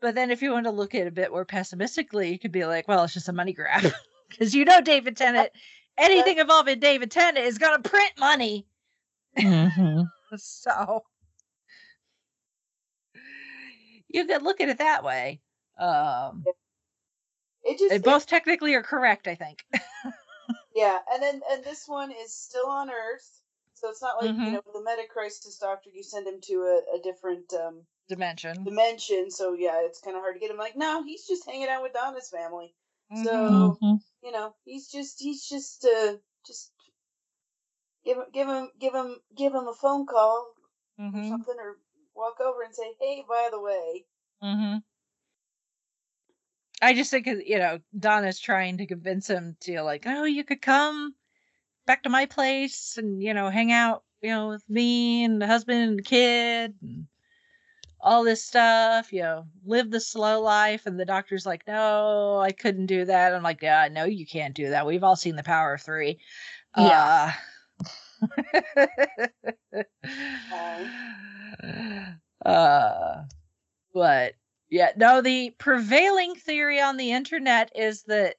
But then if you want to look at it a bit more pessimistically you could be like well it's just a money grab. Because you know david tennant anything involving david tennant is going to print money. Mhm. so you could look at it that way um It just they it- both technically are correct i think yeah, and then and this one is still on Earth, so it's not like Mhm. you know the Meta Crisis Doctor. You send him to a, a different um, dimension dimension, so yeah, it's kind of hard to get him. Like, no, he's just hanging out with Donna's family. So Mhm. you know, he's just he's just uh just give him give him give him give him a phone call or Mm-hmm. something, or walk over and say, hey, by the way, Mm-hmm. I just think you know, Donna's trying to convince him to like, oh, you could come back to my place and you know hang out, you know, with me and the husband and the kid and all this stuff. You know, live the slow life. And the doctor's like, no, I couldn't do that. I'm like, yeah, no, you can't do that. We've all seen the Power of Three. Yeah. Uh, uh, but yeah, no, the prevailing theory on the internet is that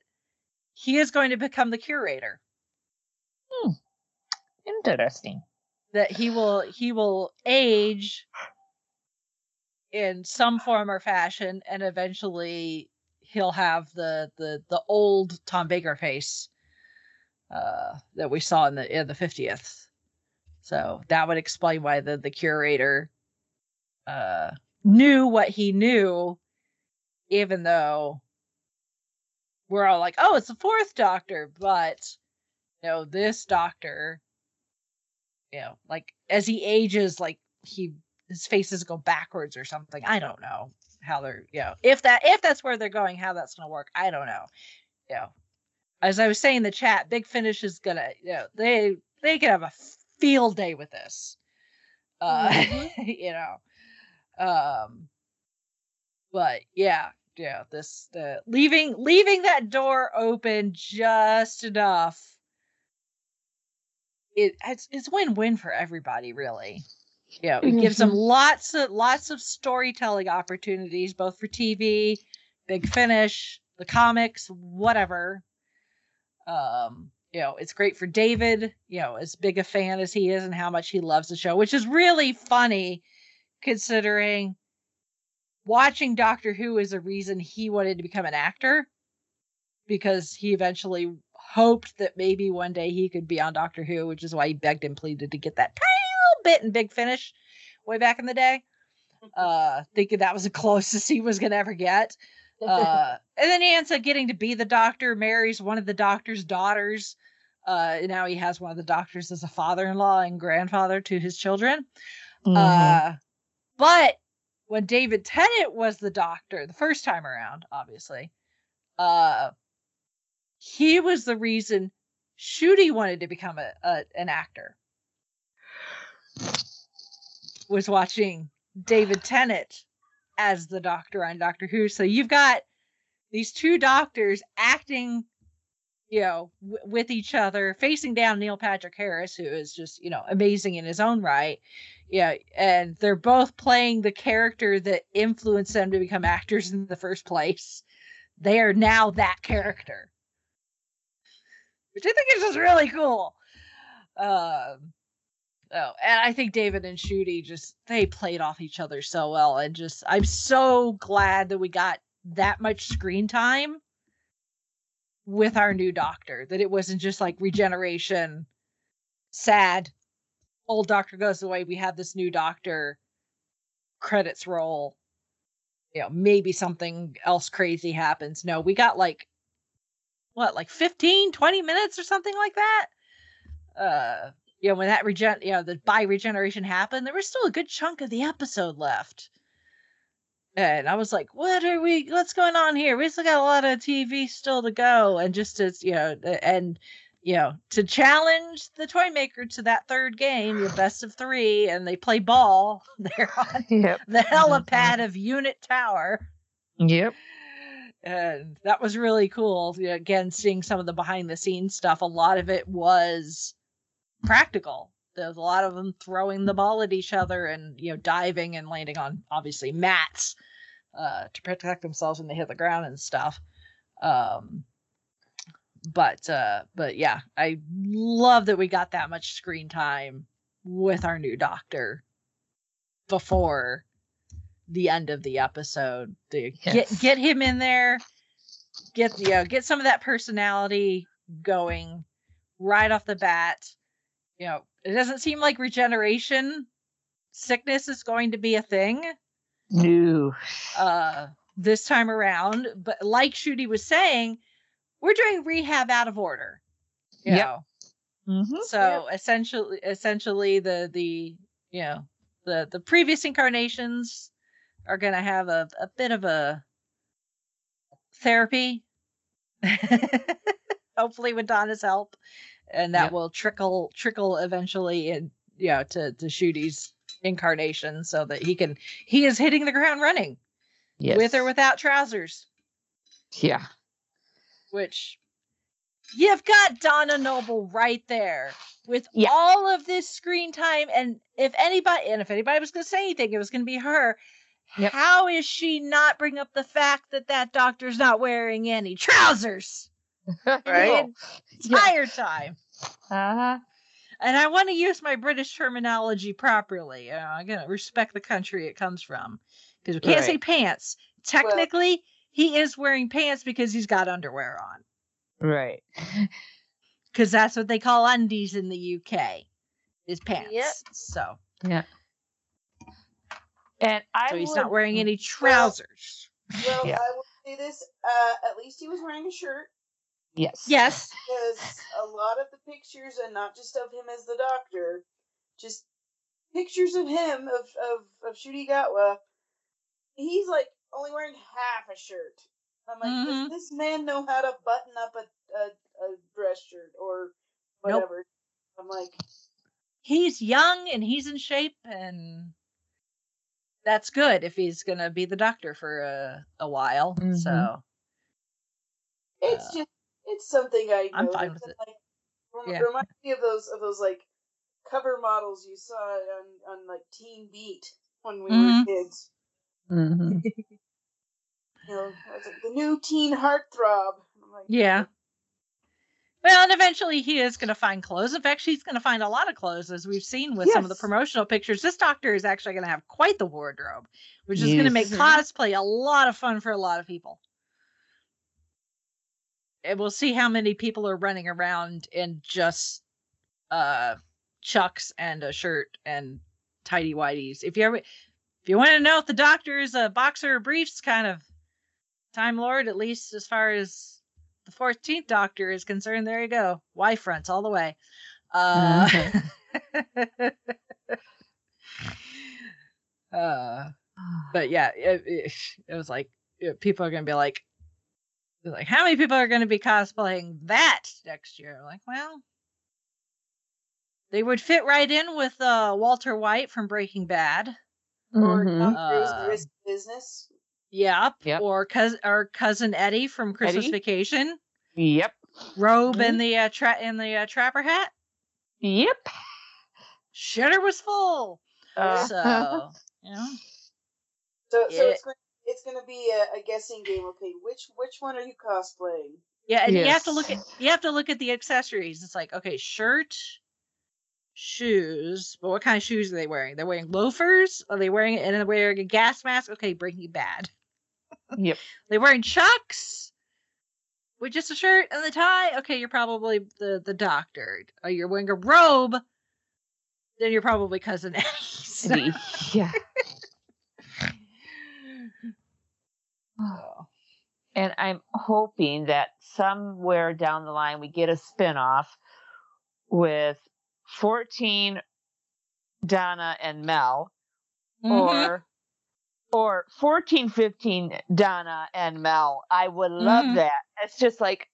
he is going to become the curator. Hmm. Interesting. That he will he will age in some form or fashion, and eventually he'll have the the the old Tom Baker face uh, that we saw in the in the fiftieth. So that would explain why the the curator uh, knew what he knew, even though we're all like, "Oh, it's the fourth Doctor," but you know, this Doctor, you know, like as he ages, like he his faces go backwards or something. I don't know how they're, you know, if that if that's where they're going, how that's gonna work. I don't know. You know, as I was saying in the chat, Big Finish is gonna, you know, they they could have a field day with this. Uh, you know, um, but yeah, yeah, this the leaving leaving that door open just enough. It it's it's win win for everybody, really. You know, it gives them lots of lots of storytelling opportunities, both for TV, Big Finish, the comics, whatever. Um, you know, it's great for David, you know, as big a fan as he is and how much he loves the show, which is really funny considering watching Doctor Who is a reason he wanted to become an actor because he eventually hoped that maybe one day he could be on Doctor Who, which is why he begged and pleaded to get that tiny little bit in Big Finish way back in the day. Uh, thinking that was the closest he was gonna ever get. Uh, and then he ends up getting to be the doctor, marries one of the doctor's daughters. Uh, now he has one of the doctors as a father-in-law and grandfather to his children. Mhm. Uh, but when David Tennant was the doctor the first time around, obviously, uh, he was the reason Ncuti wanted to become a, a an actor. Was watching David Tennant as the doctor on Doctor Who. So you've got these two doctors acting, you know, w- with each other, facing down Neil Patrick Harris, who is just, you know, amazing in his own right. Yeah, and they're both playing the character that influenced them to become actors in the first place. They are now that character, which I think is just really cool. Um, oh, and I think David and Ncuti just they played off each other so well, and just I'm so glad that we got that much screen time with our new doctor. That it wasn't just like regeneration, sad, old doctor goes away. We have this new doctor. Credits roll. You know, maybe something else crazy happens. No, we got like what, like 15, 20 minutes or something like that. Uh, you know, when that regen, you know, the by regeneration happened, there was still a good chunk of the episode left. And I was like, what are we, what's going on here? We still got a lot of TV still to go. And just as, you know, and, you know, to challenge the toy maker to that third game, the best of three, and they play ball. They're on Yep. the helipad mm-hmm. of UNIT Tower Yep. and that was really cool. You know, again, seeing some of the behind the scenes stuff. A lot of it was practical. There's a lot of them throwing the ball at each other and you know diving and landing on obviously mats uh, to protect themselves when they hit the ground and stuff. Um, but uh, but yeah, I love that we got that much screen time with our new doctor before the end of the episode to Yes. get get him in there get you know, get some of that personality going right off the bat you know it doesn't seem like regeneration sickness is going to be a thing No. uh this time around but like Ncuti was saying we're doing rehab out of order. You Yep. Mm-hmm. So essentially, essentially the the you know the the previous incarnations are gonna have a a bit of a therapy, hopefully with Donna's help, and that Yep. will trickle trickle eventually in you know to to Ncuti's incarnation so that he can he is hitting the ground running Yes. with or without trousers, Yeah. which you've got Donna Noble right there with Yeah. all of this screen time. And if anybody, and if anybody was going to say anything, it was going to be her. Yep. How is she not bring up the fact that that doctor's not wearing any trousers right. entire time? Uh-huh. And I want to use my British terminology properly. Know, I'm going to respect the country it comes from because we can't say pants. Technically, he is wearing pants because he's got underwear on. Right. because that's what they call undies in the UK is pants. Yep. So, Yeah. And I so he's would- not wearing any trousers. Well, Yeah. I will say this. Uh, at least he was wearing a shirt Yes. Yes. because a lot of the pictures, and not just of him as the doctor, just pictures of him of of of Ncuti Gatwa. He's like only wearing half a shirt. I'm like, Mhm. does this man know how to button up a a, a dress shirt or Nope. whatever? I'm like, He's young and he's in shape and that's good if he's going to be the doctor for a, a while. Mhm. So, it's Uh, just it's something I. I'm fine with it. Like, rem- Yeah. reminds me of those of those like cover models you saw on on like Teen Beat when we Mhm. were kids. Mm-hmm. You know, like the new teen heartthrob. Like, yeah. Well, and eventually he is going to find clothes. In fact, he's going to find a lot of clothes, as we've seen with some of the promotional pictures. This doctor is actually going to have quite the wardrobe, which is going to make cosplay a lot of fun for a lot of people. And we'll see how many people are running around in just uh chucks and a shirt and tidy whities. If you ever if you want to know if the doctor is a boxer or briefs kind of time lord, at least as far as the 14th doctor is concerned, there you go. Y fronts all the way. Uh, uh but yeah, it, it, it was like people are gonna be like, like, how many people are gonna be cosplaying that next year? Like, well, they would fit right in with uh Walter White from Breaking Bad. or Mhm. Tom Cruise, Uh, Risky Business. Yep. Yep. Or cousin or cousin Eddie from Christmas Eddie? Vacation. Yep. Robe and the uh, tra- and the uh, trapper hat. Yep. Shutter was full. Uh, So you know. So, so Yeah. it's going it's going to be a, a guessing game. Okay, which which one are you cosplaying? Yeah, and you have to look at you have to look at the accessories. It's like, okay, shirt, shoes, but what kind of shoes are they wearing? They're wearing loafers. Are they wearing and they're wearing a gas mask? Okay, Breaking Bad. Yep. They wearing chucks with just a shirt and the tie. Okay, you're probably the the doctor. Or you're wearing a robe. Then you're probably cousin Eddie. So- yeah. so, And I'm hoping that somewhere down the line we get a spinoff with 14 Donna and Mel mhm. or or 14 15 Donna and Mel. I would love Mhm. that. It's just like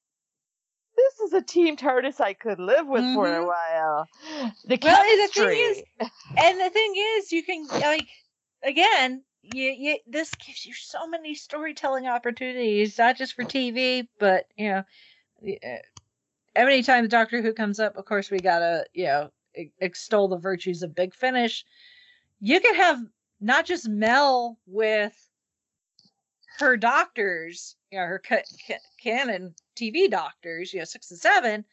this is a team TARDIS I could live with for a Mhm. while. The Well, and the thing is- and the thing is you can like again you, you this gives you so many storytelling opportunities not just for tv but you know the, uh, every time the doctor who comes up of course we gotta you know extol the virtues of big finish you could have not just mel with her doctors you know her ca- ca- canon tv doctors you know six and seven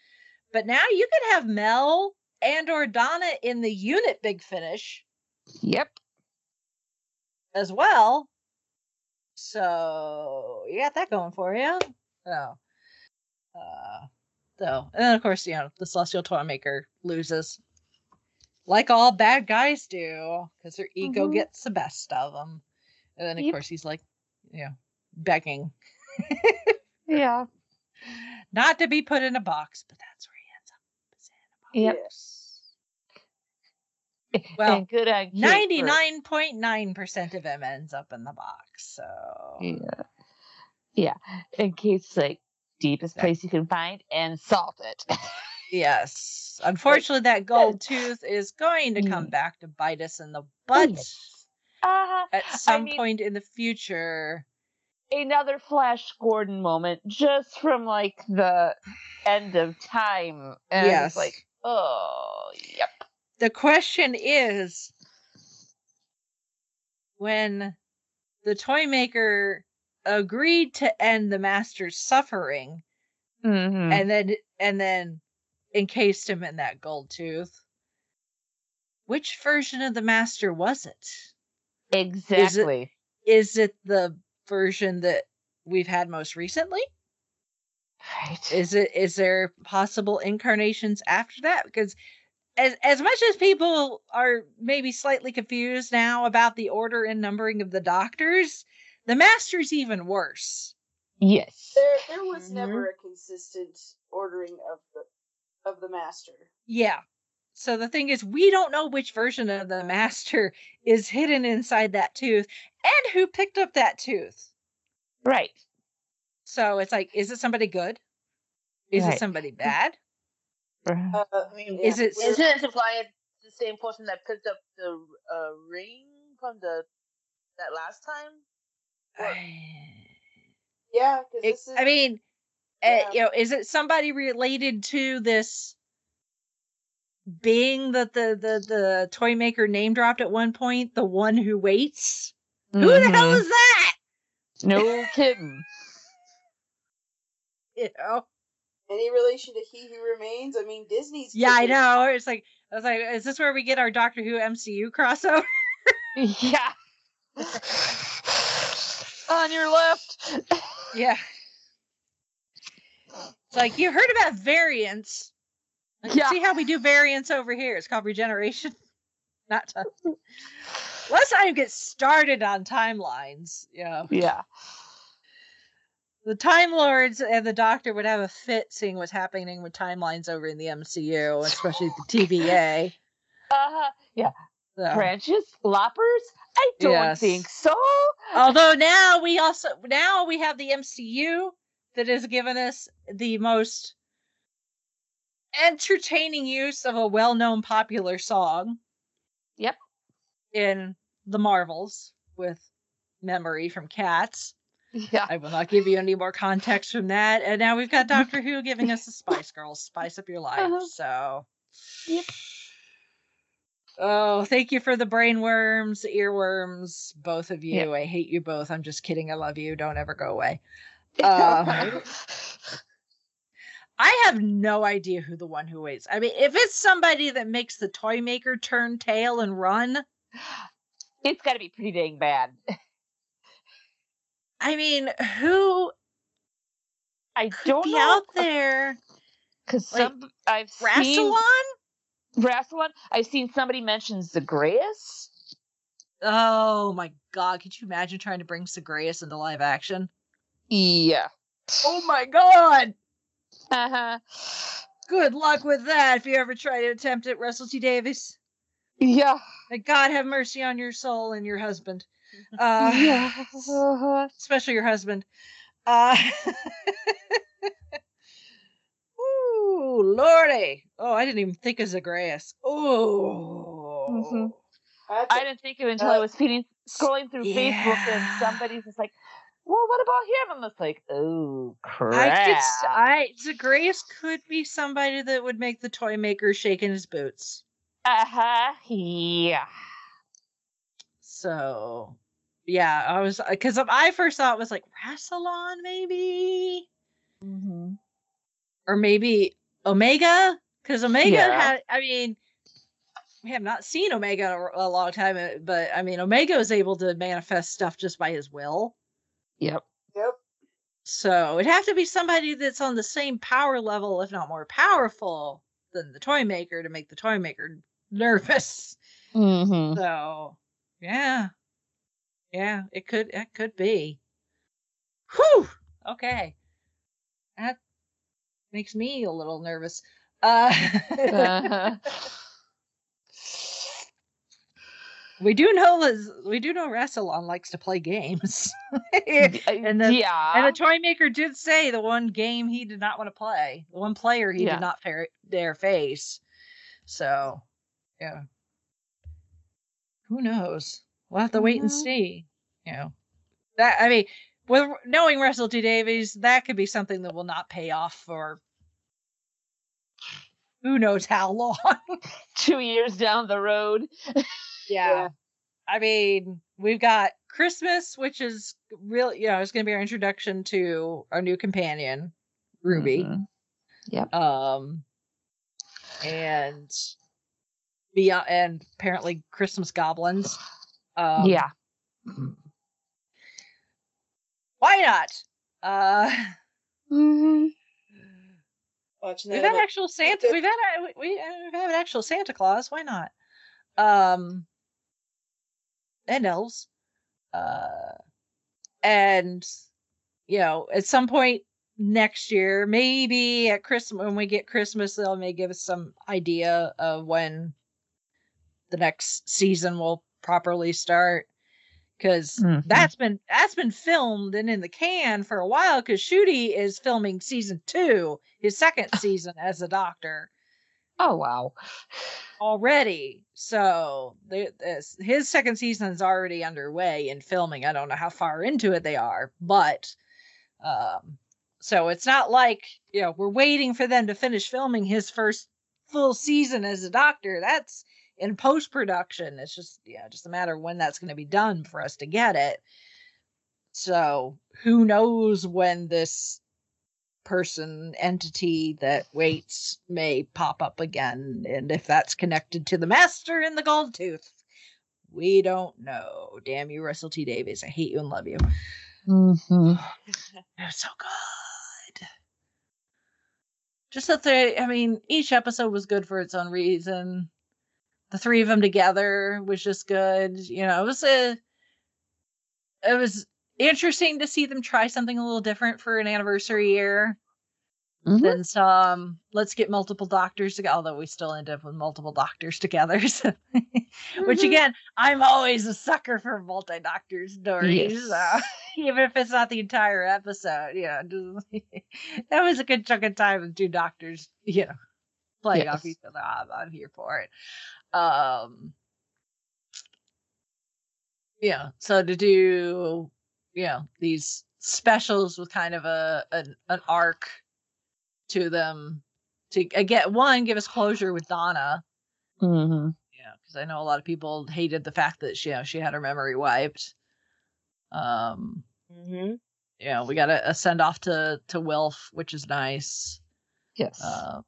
but now you could have mel and or Donna in the UNIT Big Finish Yep. As well. So you got that going for you. So, uh, so and then of course you know the Celestial Toymaker loses, like all bad guys do, because their ego Mhm. gets the best of them. And then of Yep. course he's like, you know, begging. Yeah. not to be put in a box, but that's where he ends up. is in a Yep. box. Well, good on Ninety-nine point nine percent of him ends up in the box. So Yeah. Yeah. And Kate's like, deepest Yeah. place you can find and salt it. yes, unfortunately, that gold tooth is going to come Mm. back to bite us in the butt yes. uh, at some mean- point in the future. another Flash Gordon moment just from like the end of time. And Yes. like, oh, yep. The question is when the toy maker agreed to end the master's suffering Mm-hmm. and then and then encased him in that gold tooth which version of the master was it exactly. is it the version that we've had most recently Right. is it is there possible incarnations after that because as as much as people are maybe slightly confused now about the order and numbering of the doctors the master's even worse yes. There, there was Mm-hmm. never a consistent ordering of the of the master. yeah so the thing is we don't know which version of the master is hidden inside that tooth and who picked up that tooth Right. so it's like is it somebody good is it somebody bad Uh, I mean, Is it- Isn't it implying the same person that picked up the uh, ring from the that last time? Or- yeah, because this is. I mean, Yeah. uh, you know, is it somebody related to this being that the the the toy maker name dropped at one point? The one who waits. Who the hell Mhm. is that? No kidding. You know? Any relation to He Who Remains? I mean, Disney's. Yeah, I know. It's like I was like, is this where we get our Doctor Who MCU crossover? yeah. On your left. yeah. It's like you heard about variants. Like, Yeah. See how we do variants over here? It's called regeneration. Not to... Let's not even get started on timelines. Yeah. Yeah. The Time Lords and the Doctor would have a fit seeing what's happening with timelines over in the MCU, especially the TVA. Uh-huh. So- Branches? Loppers? I don't Yes. think so. Although now we also now we have the MCU that has given us the most entertaining use of a well-known popular song. Yep. In the Marvels with Memory from Cats. Yeah. I will not give you any more context from that. And now we've got Doctor Who giving us the Spice Girls, spice up your life. Uh-huh. So Yep. Oh, thank you for the brainworms, earworms, both of you. Yep. I hate you both. I'm just kidding. I love you. Don't ever go away. Uh, I have no idea who the one who waits. I mean, if it's somebody that makes the toy maker turn tail and run, it's got to be pretty dang bad. I mean, who I could don't be know out there? because like, some I've seen Rassilon? Rassilon. I've seen somebody mention Zagreus. Oh my god, could you imagine trying to bring Zagreus into live action? Yeah. Oh my god! Uh huh. Good luck with that if you ever try to attempt it, Russell T. Davies. Yeah. May God have mercy on your soul and your husband. Uh, yeah. Especially your husband. Uh, ooh, lordy! Oh, I didn't even think of Zagreus. Oh, Mhm. That's I a- didn't think of it until I Uh, was feeding, scrolling through Facebook and somebody's just like, "Well, what about him?" I'm just like, "Oh crap!" I could. s- I Zagreus could be somebody that would make the toy maker shake in his boots. Uh huh. Yeah. So, yeah, I was because I first thought it was like Rassilon, maybe, Mm-hmm. or maybe Omega, because Omega Yeah. had. I mean, we have not seen Omega in a, a long time, uh, but I mean, Omega is able to manifest stuff just by his will. Yep. Yep. So it'd have to be somebody that's on the same power level, if not more powerful, than the toy maker to make the toy maker nervous. Mm-hmm. So yeah. Yeah, it could it could be. Whew. Okay. That makes me a little nervous. Uh, Uh-huh. we do know Liz- we do know Rassilon likes to play games, and the yeah. and the toy maker did say the one game he did not want to play, the one player he Yeah. did not fair, dare face. So, yeah. Who knows? We'll have to wait and Mhm. see. You know, that I mean, with knowing Russell T Davies, that could be something that will not pay off for who knows how long. Two years down the road. yeah. I mean, we've got Christmas, which is really, you know, it's going to be our introduction to our new companion, Ruby. Mhm. Um, and beyond, and apparently Christmas goblins. Um, yeah. Why not? Uh, Mhm. Watching we've that. had I'm actual Santa. We've had we we- uh, we've had an actual Santa Claus. Why not? Um, and elves. Uh, and you know, at some point next year, maybe at Christmas when we get Christmas, they'll may give us some idea of when the next season will properly start. Because Mhm. that's been that's been filmed and in the can for a while. Because Ncuti is filming season two, his second season as a doctor Oh wow. already. So the, this, his second season is already underway in filming. I don't know how far into it they are, but um, so it's not like you know we're waiting for them to finish filming his first full season as a doctor. That's in post production. It's just yeah, just a matter of when that's going to be done for us to get it. So who knows when this person entity that waits may pop up again and if that's connected to the master in the gold tooth we don't know damn you russell t davies i hate you and love you Mm-hmm. so good just that they i mean each episode was good for its own reason the three of them together was just good you know it was a it was interesting to see them try something a little different for an anniversary year Mhm. some let's get multiple doctors together although we still end up with multiple doctors together so- which Mhm. again i'm always a sucker for multi-doctor stories Yes. uh, even if it's not the entire episode yeah just- that was a good chunk of time with two doctors you know playing off each other I'm, I'm here for it um yeah so to do you know these specials with kind of a an, an arc to them to again one give us closure with donna Mhm. yeah because i know a lot of people hated the fact that she you know, she had her memory wiped um Mm-hmm. you know we got a, a send off to to wilf which is nice Yes. um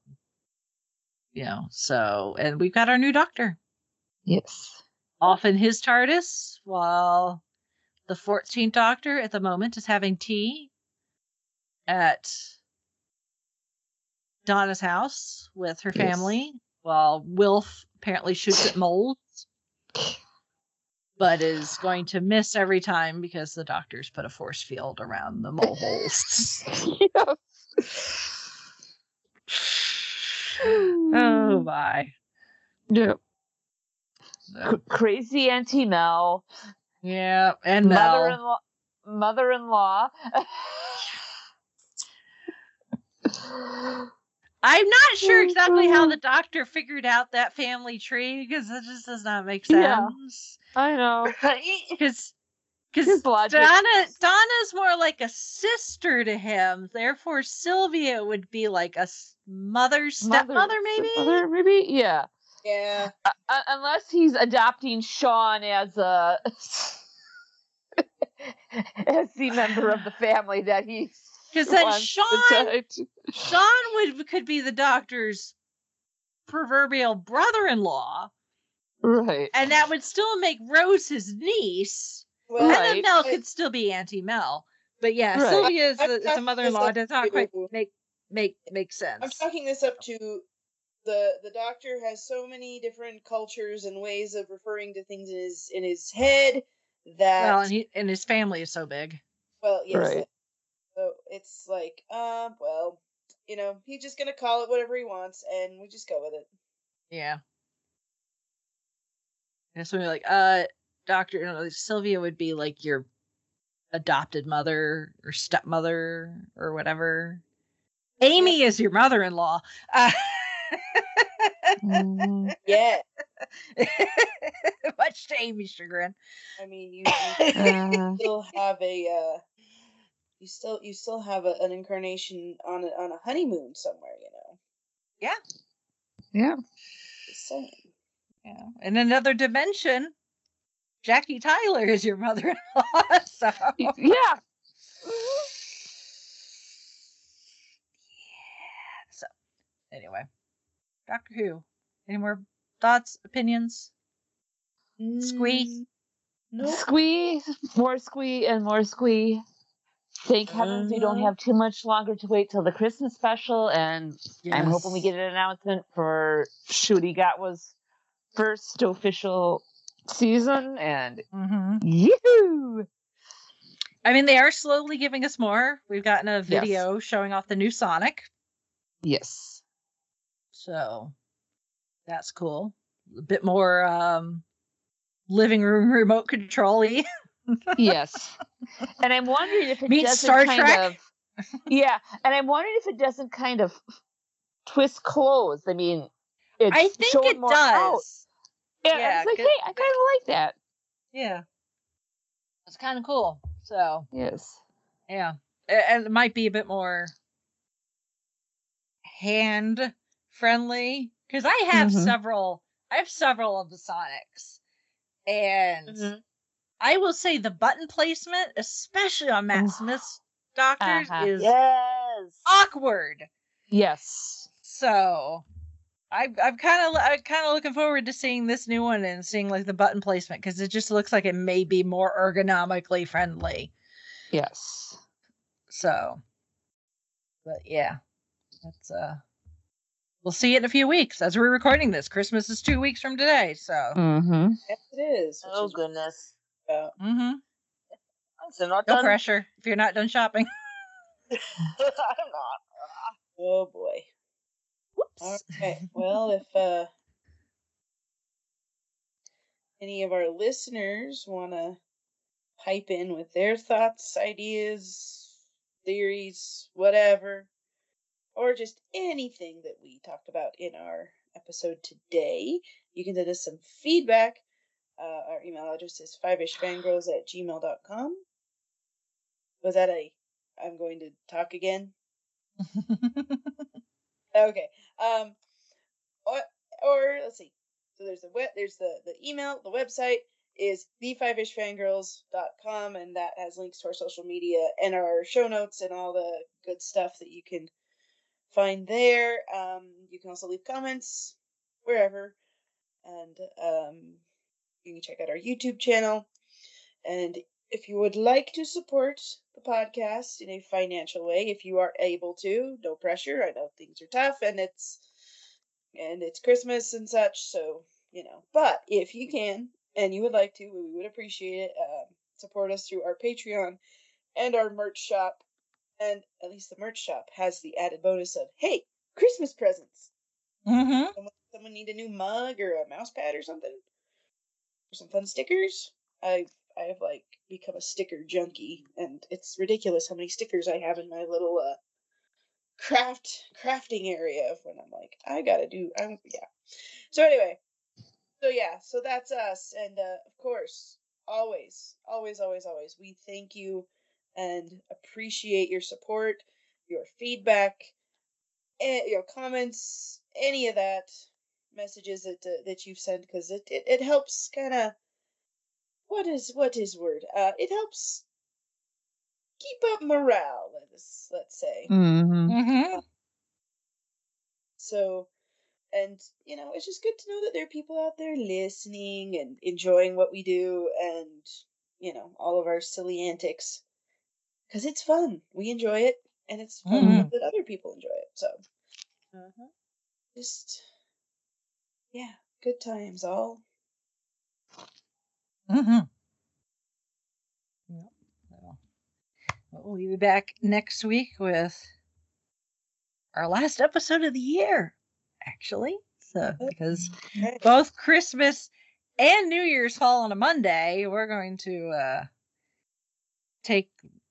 you know so and we've got our new doctor yes. off in his TARDIS while the 14th Doctor at the moment is having tea at Donna's house with her Yes. family while Wilf apparently shoots at moles but is going to miss every time because the doctors put a force field around the mole holes. oh my. Yep. So, C- crazy Auntie Mel. yeah, and Mel. Mother-in-law. Mother-in-law. I'm not sure oh, exactly how the doctor figured out that family tree because it just does not make sense. Yeah. I know. Because because. Donna Donna's more like a sister to him. Therefore, Sylvia would be like a s- mother stepmother, maybe. Mother, maybe. Yeah. Yeah. Uh, uh, unless he's adopting Sean as a as the member of the family that he. Because then Sean. Sean would could be the doctor's proverbial brother-in-law, Right. and that would still make Rose his niece. Well, And then Mel could still be Auntie Mel. But yeah, Right. Sylvia is I'm a, is a talking mother-in-law. Does not quite make make make sense. I'm talking this up to the the doctor has so many different cultures and ways of referring to things in his in his head that well, and he and his family is so big. well yes Right. so it's like uh well you know, he's just gonna call it whatever he wants, and we just go with it. Yeah. And so we're like, uh, Doctor, you know, Sylvia would be like your adopted mother or stepmother or whatever. Amy is your mother-in-law. Uh, Mhm. Yeah, much to Amy's chagrin. I mean, you, you Uh, still have a, uh, you still you still have a, an incarnation on a, on a honeymoon somewhere, you know. yeah. Just saying. Yeah. In another dimension, Jackie Tyler is your mother-in-law. So Yeah. Anyway, Doctor Who. Any more thoughts, opinions? Squee? Mm, Nope. Squee, more squee, and more squee. Thank heavens we don't Uh-huh. have too much longer to wait till the Christmas special, and I'm hoping we get an announcement for Ncuti Gatwa's first official season, and hmm yoo I mean, they are slowly giving us more. We've gotten a Yes. video showing off the new Sonic, Yes. So that's cool. A bit more um, living room remote control-y. yes. And I'm wondering if it Meet doesn't Star kind Trek? of Yeah, and I'm wondering if it doesn't kind of twist clothes. I mean, it's I think it more out. does. Yeah, like, hey, I kind of like that. Yeah, it's kind of cool. So Yes. yeah, and it might be a bit more hand friendly because I have Mhm. several. I have several of the Sonics, and Mhm. I will say the button placement, especially on Matt Smith's Doctors, Uh-huh. is Yes. awkward. Yes. So I, I'm kind of I'm kind of looking forward to seeing this new one and seeing like the button placement because it just looks like it may be more ergonomically friendly. Yes. So, but yeah, that's uh, we'll see it in a few weeks as we're recording this. Christmas is two weeks from today, so. Mm-hmm. Yes, it is. Oh is goodness. about- Mm-hmm. So not No done. pressure if you're not done shopping. I'm not. Oh boy. Whoops. All right. Well, if uh any of our listeners want to pipe in with their thoughts, ideas, theories, whatever, or just anything that we talked about in our episode today, you can send us some feedback. Uh, our email address is fiveishfangirls at gmail.com. Was that a I'm going to talk again? Okay. Um or, or let's see. So there's the web there's the the email, the website is the5ishfangirls.com and that has links to our social media and our show notes and all the good stuff that you can find there. Um you can also leave comments wherever and um you can check out our YouTube channel and if you would like to support the podcast in a financial way, if you are able to, no pressure. I know things are tough and it's and it's Christmas and such, so you know. But if you can and you would like to, we would appreciate it. Um, support us through our Patreon and our merch shop. And at least the merch shop has the added bonus of hey, Christmas presents. mm-hmm. Someone, someone need a new mug or a mouse pad or something, or some fun stickers. I've I've like become a sticker junkie, and it's ridiculous how many stickers I have in my little uh craft crafting area. When I'm like, I gotta do, I'm yeah. So anyway, so yeah, so that's us, and uh, of course, always, always, always, always, we thank you and appreciate your support, your feedback, and your comments, any of that messages that uh, that you've sent because it, it it helps kind of what is what is word uh it helps keep up morale let's let's say Mm-hmm. Mm-hmm. so and you know it's just good to know that there are people out there listening and enjoying what we do and you know all of our silly antics because it's fun we enjoy it and it's fun Mhm. that other people enjoy it so Mhm. just yeah good times all Mm-hmm. Yep. So, we'll be back next week with our last episode of the year, actually. So because Okay. both Christmas and New Year's fall on a Monday, we're going to uh, take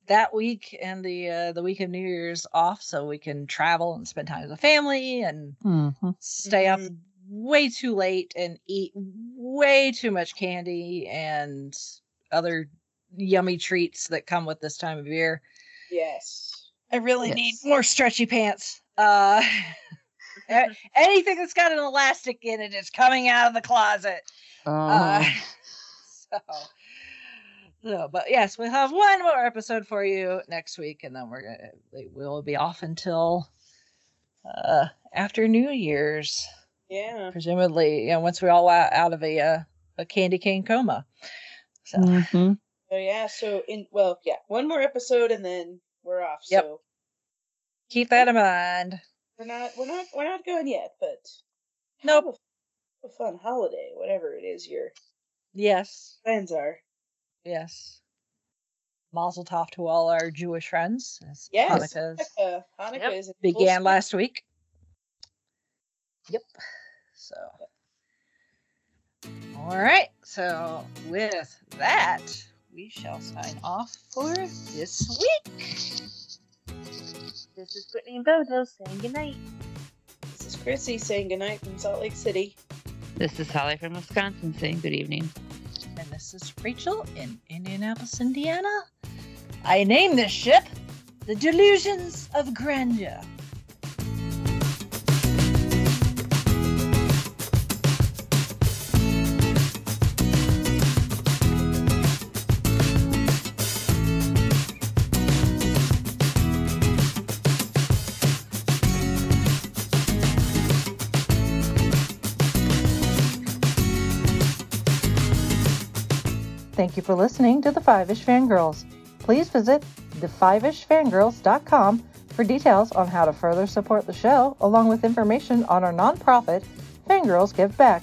that week and the uh, the week of New Year's off so we can travel and spend time with the family and Mm-hmm. stay up way too late and eat way too much candy and other yummy treats that come with this time of year. Yes. I really Yes. need more stretchy pants. Uh anything that's got an elastic in it is coming out of the closet. Uh, Oh. so, so, but yes, we'll have one more episode for you next week, and then we're gonna we'll be off until uh after New Year's, Yeah. presumably. You know, once we're all out, out of a uh, a candy cane coma. So Mhm. So yeah. So in well, yeah, one more episode and then we're off. Yep. So keep that in mind. we're not we're not we're not going yet, but Nope. have a, a fun holiday, whatever it is your Yes, plans are. Yes. Mazel tov to all our Jewish friends. as Yes. Hanukkah's Hanukkah, Hanukkah Yep. is in began swing. last week. Yep. So. All right. So with that, we shall sign off for this week. This is Brittany and Bodo saying goodnight. This is Chrissy saying goodnight from Salt Lake City. This is Holly from Wisconsin saying good evening. This is Rachel in Indianapolis, Indiana. I name this ship The Delusions of Grandeur. Thank you for listening to the Five Ish Fangirls. Please visit thefiveishfangirls.com for details on how to further support the show, along with information on our nonprofit, Fangirls Give Back.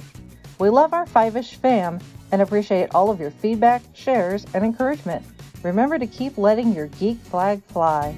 We love our Five Ish fam and appreciate all of your feedback, shares, and encouragement. Remember to keep letting your geek flag fly.